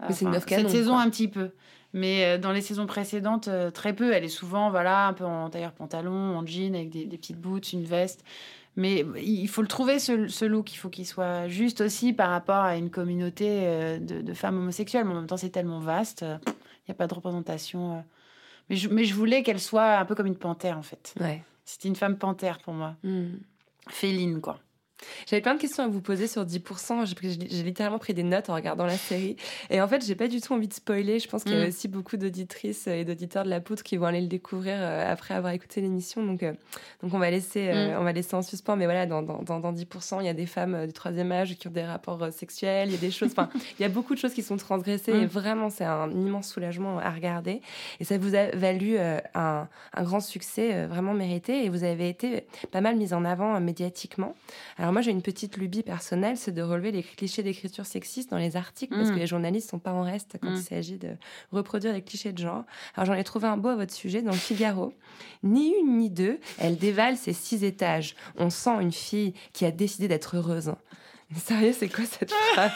Mais une canon, Cette saison, quoi. un petit peu. Mais euh, dans les saisons précédentes, euh, très peu. Elle est souvent, voilà, un peu en tailleur pantalon, en jean, avec des, des petites boots, une veste. Mais il faut le trouver, ce, ce look. Il faut qu'il soit juste aussi par rapport à une communauté euh, de, de femmes homosexuelles. Mais en même temps, c'est tellement vaste. Il n'y a pas de représentation. Mais, je, mais je voulais qu'elle soit un peu comme une panthère, en fait. Ouais. C'était une femme panthère pour moi. Hmm. Féline, quoi. J'avais plein de questions à vous poser sur 10%. J'ai littéralement pris des notes en regardant la série. Et en fait, j'ai pas du tout envie de spoiler. Je pense qu'il y a Mm. aussi beaucoup d'auditrices et d'auditeurs de la poutre qui vont aller le découvrir euh, après avoir écouté l'émission. Donc, euh, donc on, va laisser, euh, Mm. on va laisser en suspens. Mais voilà, dans, dans, dans, dans 10%, il y a des femmes euh, du troisième âge qui ont des rapports euh, sexuels. Il y a des choses. Enfin, il y a beaucoup de choses qui sont transgressées. Mm. Et vraiment, c'est un immense soulagement à regarder. Et ça vous a valu euh, un, un grand succès euh, vraiment mérité. Et vous avez été pas mal mise en avant euh, médiatiquement. Alors moi j'ai une petite lubie personnelle, c'est de relever les clichés d'écriture sexiste dans les articles parce Mm. que les journalistes sont pas en reste quand Mm. il s'agit de reproduire les clichés de genre. Alors j'en ai trouvé un beau à votre sujet dans le Figaro. Ni une ni deux, elle dévale ses six étages. On sent une fille qui a décidé d'être heureuse. Mais Sérieux, c'est quoi cette phrase?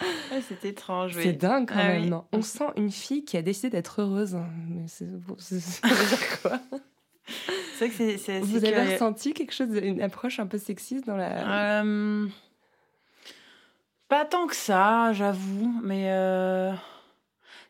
Ah, c'est étrange, oui. C'est dingue quand Ah même, oui. non? On sent une fille qui a décidé d'être heureuse. Mais c'est c'est- ça veut dire quoi? C'est vrai que c'est- c'est. Vous avez curieux. ressenti quelque chose, une approche un peu sexiste dans la... Euh, Pas tant que ça, j'avoue, mais euh,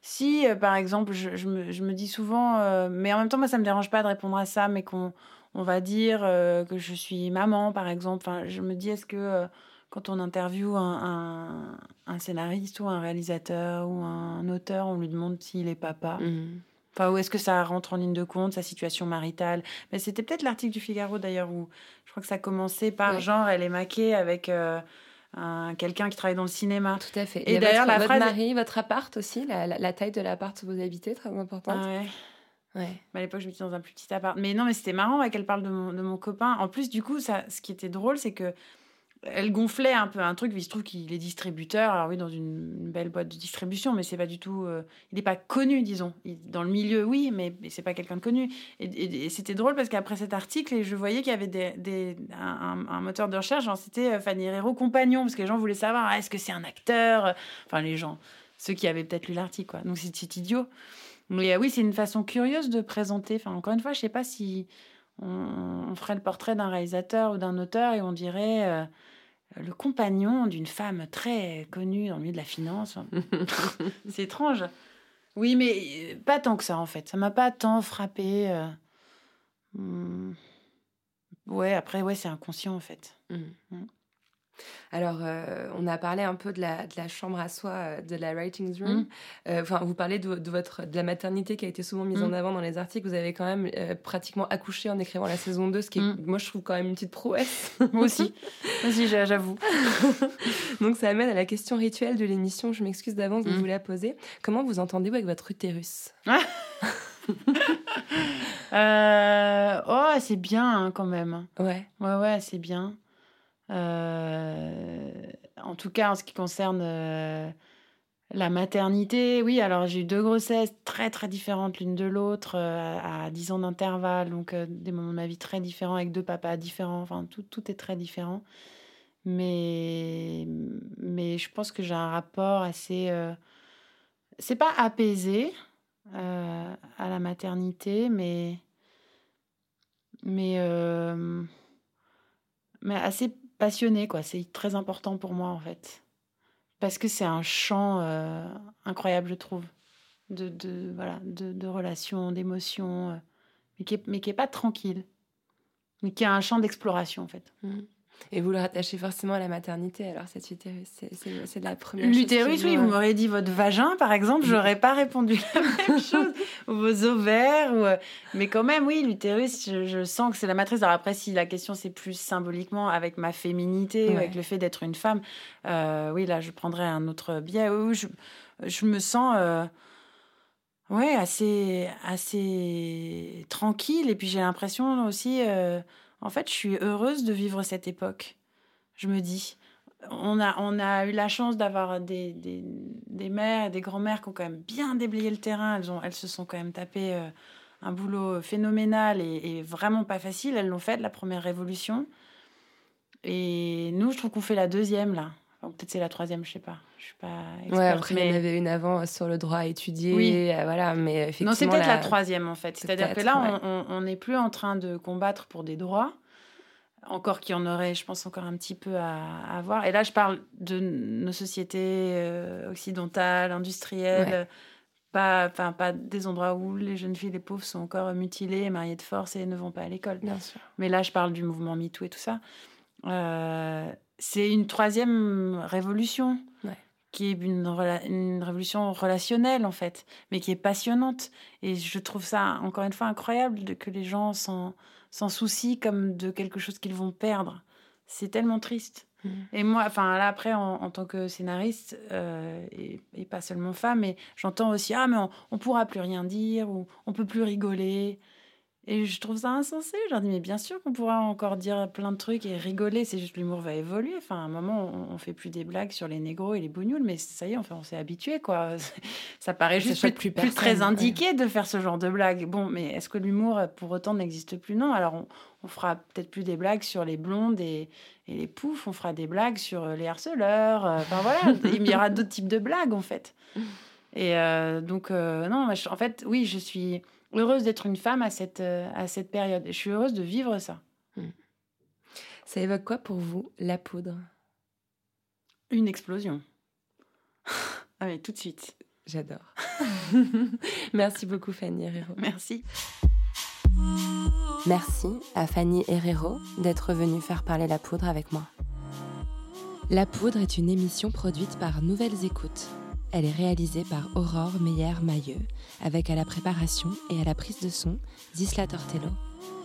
si, euh, par exemple, je, je me, je me dis souvent, euh, mais en même temps, moi, ça me dérange pas de répondre à ça, mais qu'on on va dire que je suis maman, par exemple. Enfin, je me dis, est-ce que quand on interviewe un, un, un scénariste ou un réalisateur ou un auteur, on lui demande s'il est papa? Mhm. Enfin, où est-ce que ça rentre en ligne de compte, sa situation maritale? Mais c'était peut-être l'article du Figaro d'ailleurs où je crois que ça commençait par Ouais. genre elle est maquée avec euh, un- quelqu'un qui travaille dans le cinéma. Tout à fait. Et a d'ailleurs, la votre phrase- mari, votre appart aussi, la, la- la taille de l'appart où vous habitez, très importante. Ah ouais. Ouais. Mais à l'époque, je m'étais dans un plus petit appart. Mais non, mais c'était marrant ouais, qu'elle parle de mon, de mon copain. En plus, du coup, ça, ce qui était drôle, c'est que elle gonflait un peu un truc. Il se trouve qu'il est distributeur. Alors oui, dans une, belle boîte de distribution, mais c'est pas du tout. euh, il n'est pas connu, disons. Dans le milieu, oui, mais, mais c'est pas quelqu'un de connu. Et, c'était drôle parce qu'après cet article, je voyais qu'il y avait des, un, moteur de recherche. Genre, c'était euh, Fanny Herrero compagnon, parce que les gens voulaient savoir ah, est-ce que c'est un acteur. Enfin, les gens, ceux qui avaient peut-être lu l'article, quoi. Donc c'est idiot. Mais euh, oui, c'est une façon curieuse de présenter. Enfin, encore une fois, je sais pas si on, ferait le portrait d'un réalisateur ou d'un auteur et on dirait euh, le compagnon d'une femme très connue dans le milieu de la finance. C'est étrange. Oui, mais euh, pas tant que ça en fait. Ça m'a pas tant frappé. euh. Hmm. Ouais, après, ouais, c'est inconscient en fait. Mhm. Alors, euh, on a parlé un peu de la, de la chambre à soi, euh, de la writing room. Mm. Euh, Enfin, vous parlez de, de votre, de la maternité qui a été souvent mise Mm. en avant dans les articles. Vous avez quand même euh, pratiquement accouché en écrivant la saison 2, ce qui est, Mm. moi, je trouve quand même une petite prouesse. Moi aussi. Moi aussi, j'a- j'avoue. Donc, ça amène à la question rituelle de l'émission. Je m'excuse d'avance de vous la poser. Comment vous entendez-vous avec votre utérus? Euh, Oh, c'est bien hein, quand même. Ouais. Ouais, ouais, c'est bien. Euh, En tout cas, en ce qui concerne euh, la maternité, oui, alors j'ai eu deux grossesses très, très différentes l'une de l'autre, euh, à 10 ans d'intervalle, donc des moments de ma vie très différents, avec deux papas différents, enfin, tout, tout est très différent. Mais, mais je pense que j'ai un rapport assez... euh, C'est pas apaisé à la maternité, mais... Mais... mais assez passionné, quoi. C'est très important pour moi, en fait. Parce que c'est un champ euh, incroyable, je trouve, de, de, voilà, de, de relations, d'émotions, euh, mais qui est, mais qui est pas tranquille, mais qui a un champ d'exploration, en fait. Mm. Et vous le rattachez forcément à la maternité, alors cet utérus, c'est- la première chose. L'utérus, oui, vous- m'aurez dit votre vagin, par exemple, j'aurais pas répondu la même chose. Ou vos ovaires, ou... euh, mais quand même, oui, l'utérus, je, je sens que c'est la matrice. Alors après, si la question c'est plus symboliquement avec ma féminité, Ouais. avec le fait d'être une femme, euh, oui, là, je prendrais un autre biais. Oui, je, je me sens, euh, ouais, assez, assez tranquille. Et puis j'ai l'impression aussi, euh, en fait, je suis heureuse de vivre cette époque. Je me dis on a, on a eu la chance d'avoir des, des, des mères et des grands-mères qui ont quand même bien déblayé le terrain. Elles, ont, elles se sont quand même tapé euh, un boulot phénoménal et, et vraiment pas facile. Elles l'ont fait, la première révolution. Et nous, je trouve qu'on fait la deuxième, là. Peut-être c'est la troisième, je sais pas. Je suis pas experte. Ouais, après, il y en avait une avant sur le droit à étudier. Oui. euh, voilà, mais effectivement. Non, c'est peut-être la... la troisième, en fait. C'est-à-dire que là, ouais. on- n'est plus en train de combattre pour des droits. Encore qu'il y en aurait, je pense, encore un petit peu à, à avoir. Et là, je parle de nos sociétés euh, occidentales, industrielles, Ouais. pas, enfin, pas des endroits où les jeunes filles, les pauvres, sont encore mutilées, mariées de force et ne vont pas à l'école. Bien sûr. Mais là, je parle du mouvement MeToo et tout ça. Euh, c'est une troisième révolution. Ouais. qui est une, rela- une révolution relationnelle en fait, mais qui est passionnante. Et je trouve ça encore une fois incroyable de, que les gens s'en, soucient comme de quelque chose qu'ils vont perdre. C'est tellement triste. Mhm. Et moi, enfin là après, en, en tant que scénariste, euh, et, et pas seulement femme, mais j'entends aussi ah mais on, on pourra plus rien dire ou on peut plus rigoler. Et je trouve ça insensé. Je leur dis mais bien sûr qu'on pourra encore dire plein de trucs et rigoler. C'est juste l'humour va évoluer. Enfin, à un moment, on, on fait plus des blagues sur les négros et les bougnoules, mais ça y est, enfin, on s'est habitué quoi. Ça paraît juste plus, plus plus très ouais. indiqué de faire ce genre de blagues. Bon, mais est-ce que l'humour pour autant n'existe plus? Non. Alors on, on fera peut-être plus des blagues sur les blondes et, et les poufs. On fera des blagues sur euh, les harceleurs. euh, Enfin voilà, il y aura d'autres types de blagues en fait. Et euh, donc euh, non, en fait, oui, je suis heureuse d'être une femme à cette euh, à cette période. Je suis heureuse de vivre ça. Ça évoque quoi pour vous, la poudre? Une explosion. ah oui, tout de suite. J'adore. Merci beaucoup, Fanny Herrero. Merci. Merci à Fanny Herrero d'être venue faire parler la poudre avec moi. La poudre est une émission produite par Nouvelles Écoutes. Elle est réalisée par Aurore Meyer-Mailleux, avec à la préparation et à la prise de son Zisla Tortello,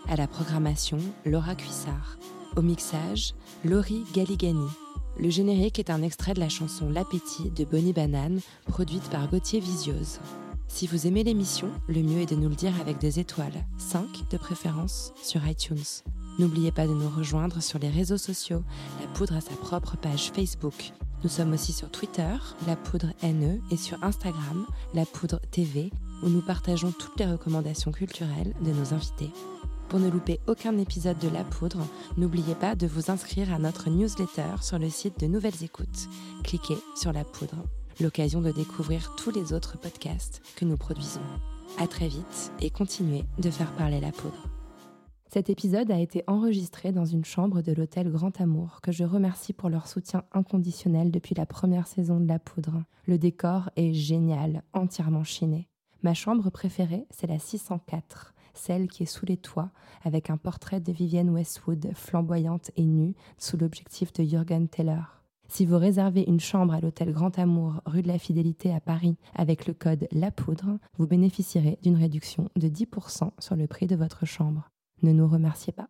à la programmation Laura Cuissard, au mixage Laurie Galigani. Le générique est un extrait de la chanson L'appétit de Bonnie Banane, produite par Gauthier Visiose. Si vous aimez l'émission, le mieux est de nous le dire avec des étoiles, 5 de préférence sur iTunes. N'oubliez pas de nous rejoindre sur les réseaux sociaux. La Poudre a sa propre page Facebook. Nous sommes aussi sur Twitter, La Poudre NE, et sur Instagram, La Poudre TV, où nous partageons toutes les recommandations culturelles de nos invités. Pour ne louper aucun épisode de La Poudre, n'oubliez pas de vous inscrire à notre newsletter sur le site de Nouvelles Écoutes. Cliquez sur La Poudre, l'occasion de découvrir tous les autres podcasts que nous produisons. À très vite et continuez de faire parler la poudre. Cet épisode a été enregistré dans une chambre de l'hôtel Grand Amour, que je remercie pour leur soutien inconditionnel depuis la première saison de La Poudre. Le décor est génial, entièrement chiné. Ma chambre préférée, c'est la 604, celle qui est sous les toits, avec un portrait de Vivienne Westwood, flamboyante et nue, sous l'objectif de Jürgen Teller. Si vous réservez une chambre à l'hôtel Grand Amour, rue de la Fidélité à Paris, avec le code La Poudre, vous bénéficierez d'une réduction de 10% sur le prix de votre chambre. Ne nous remerciez pas.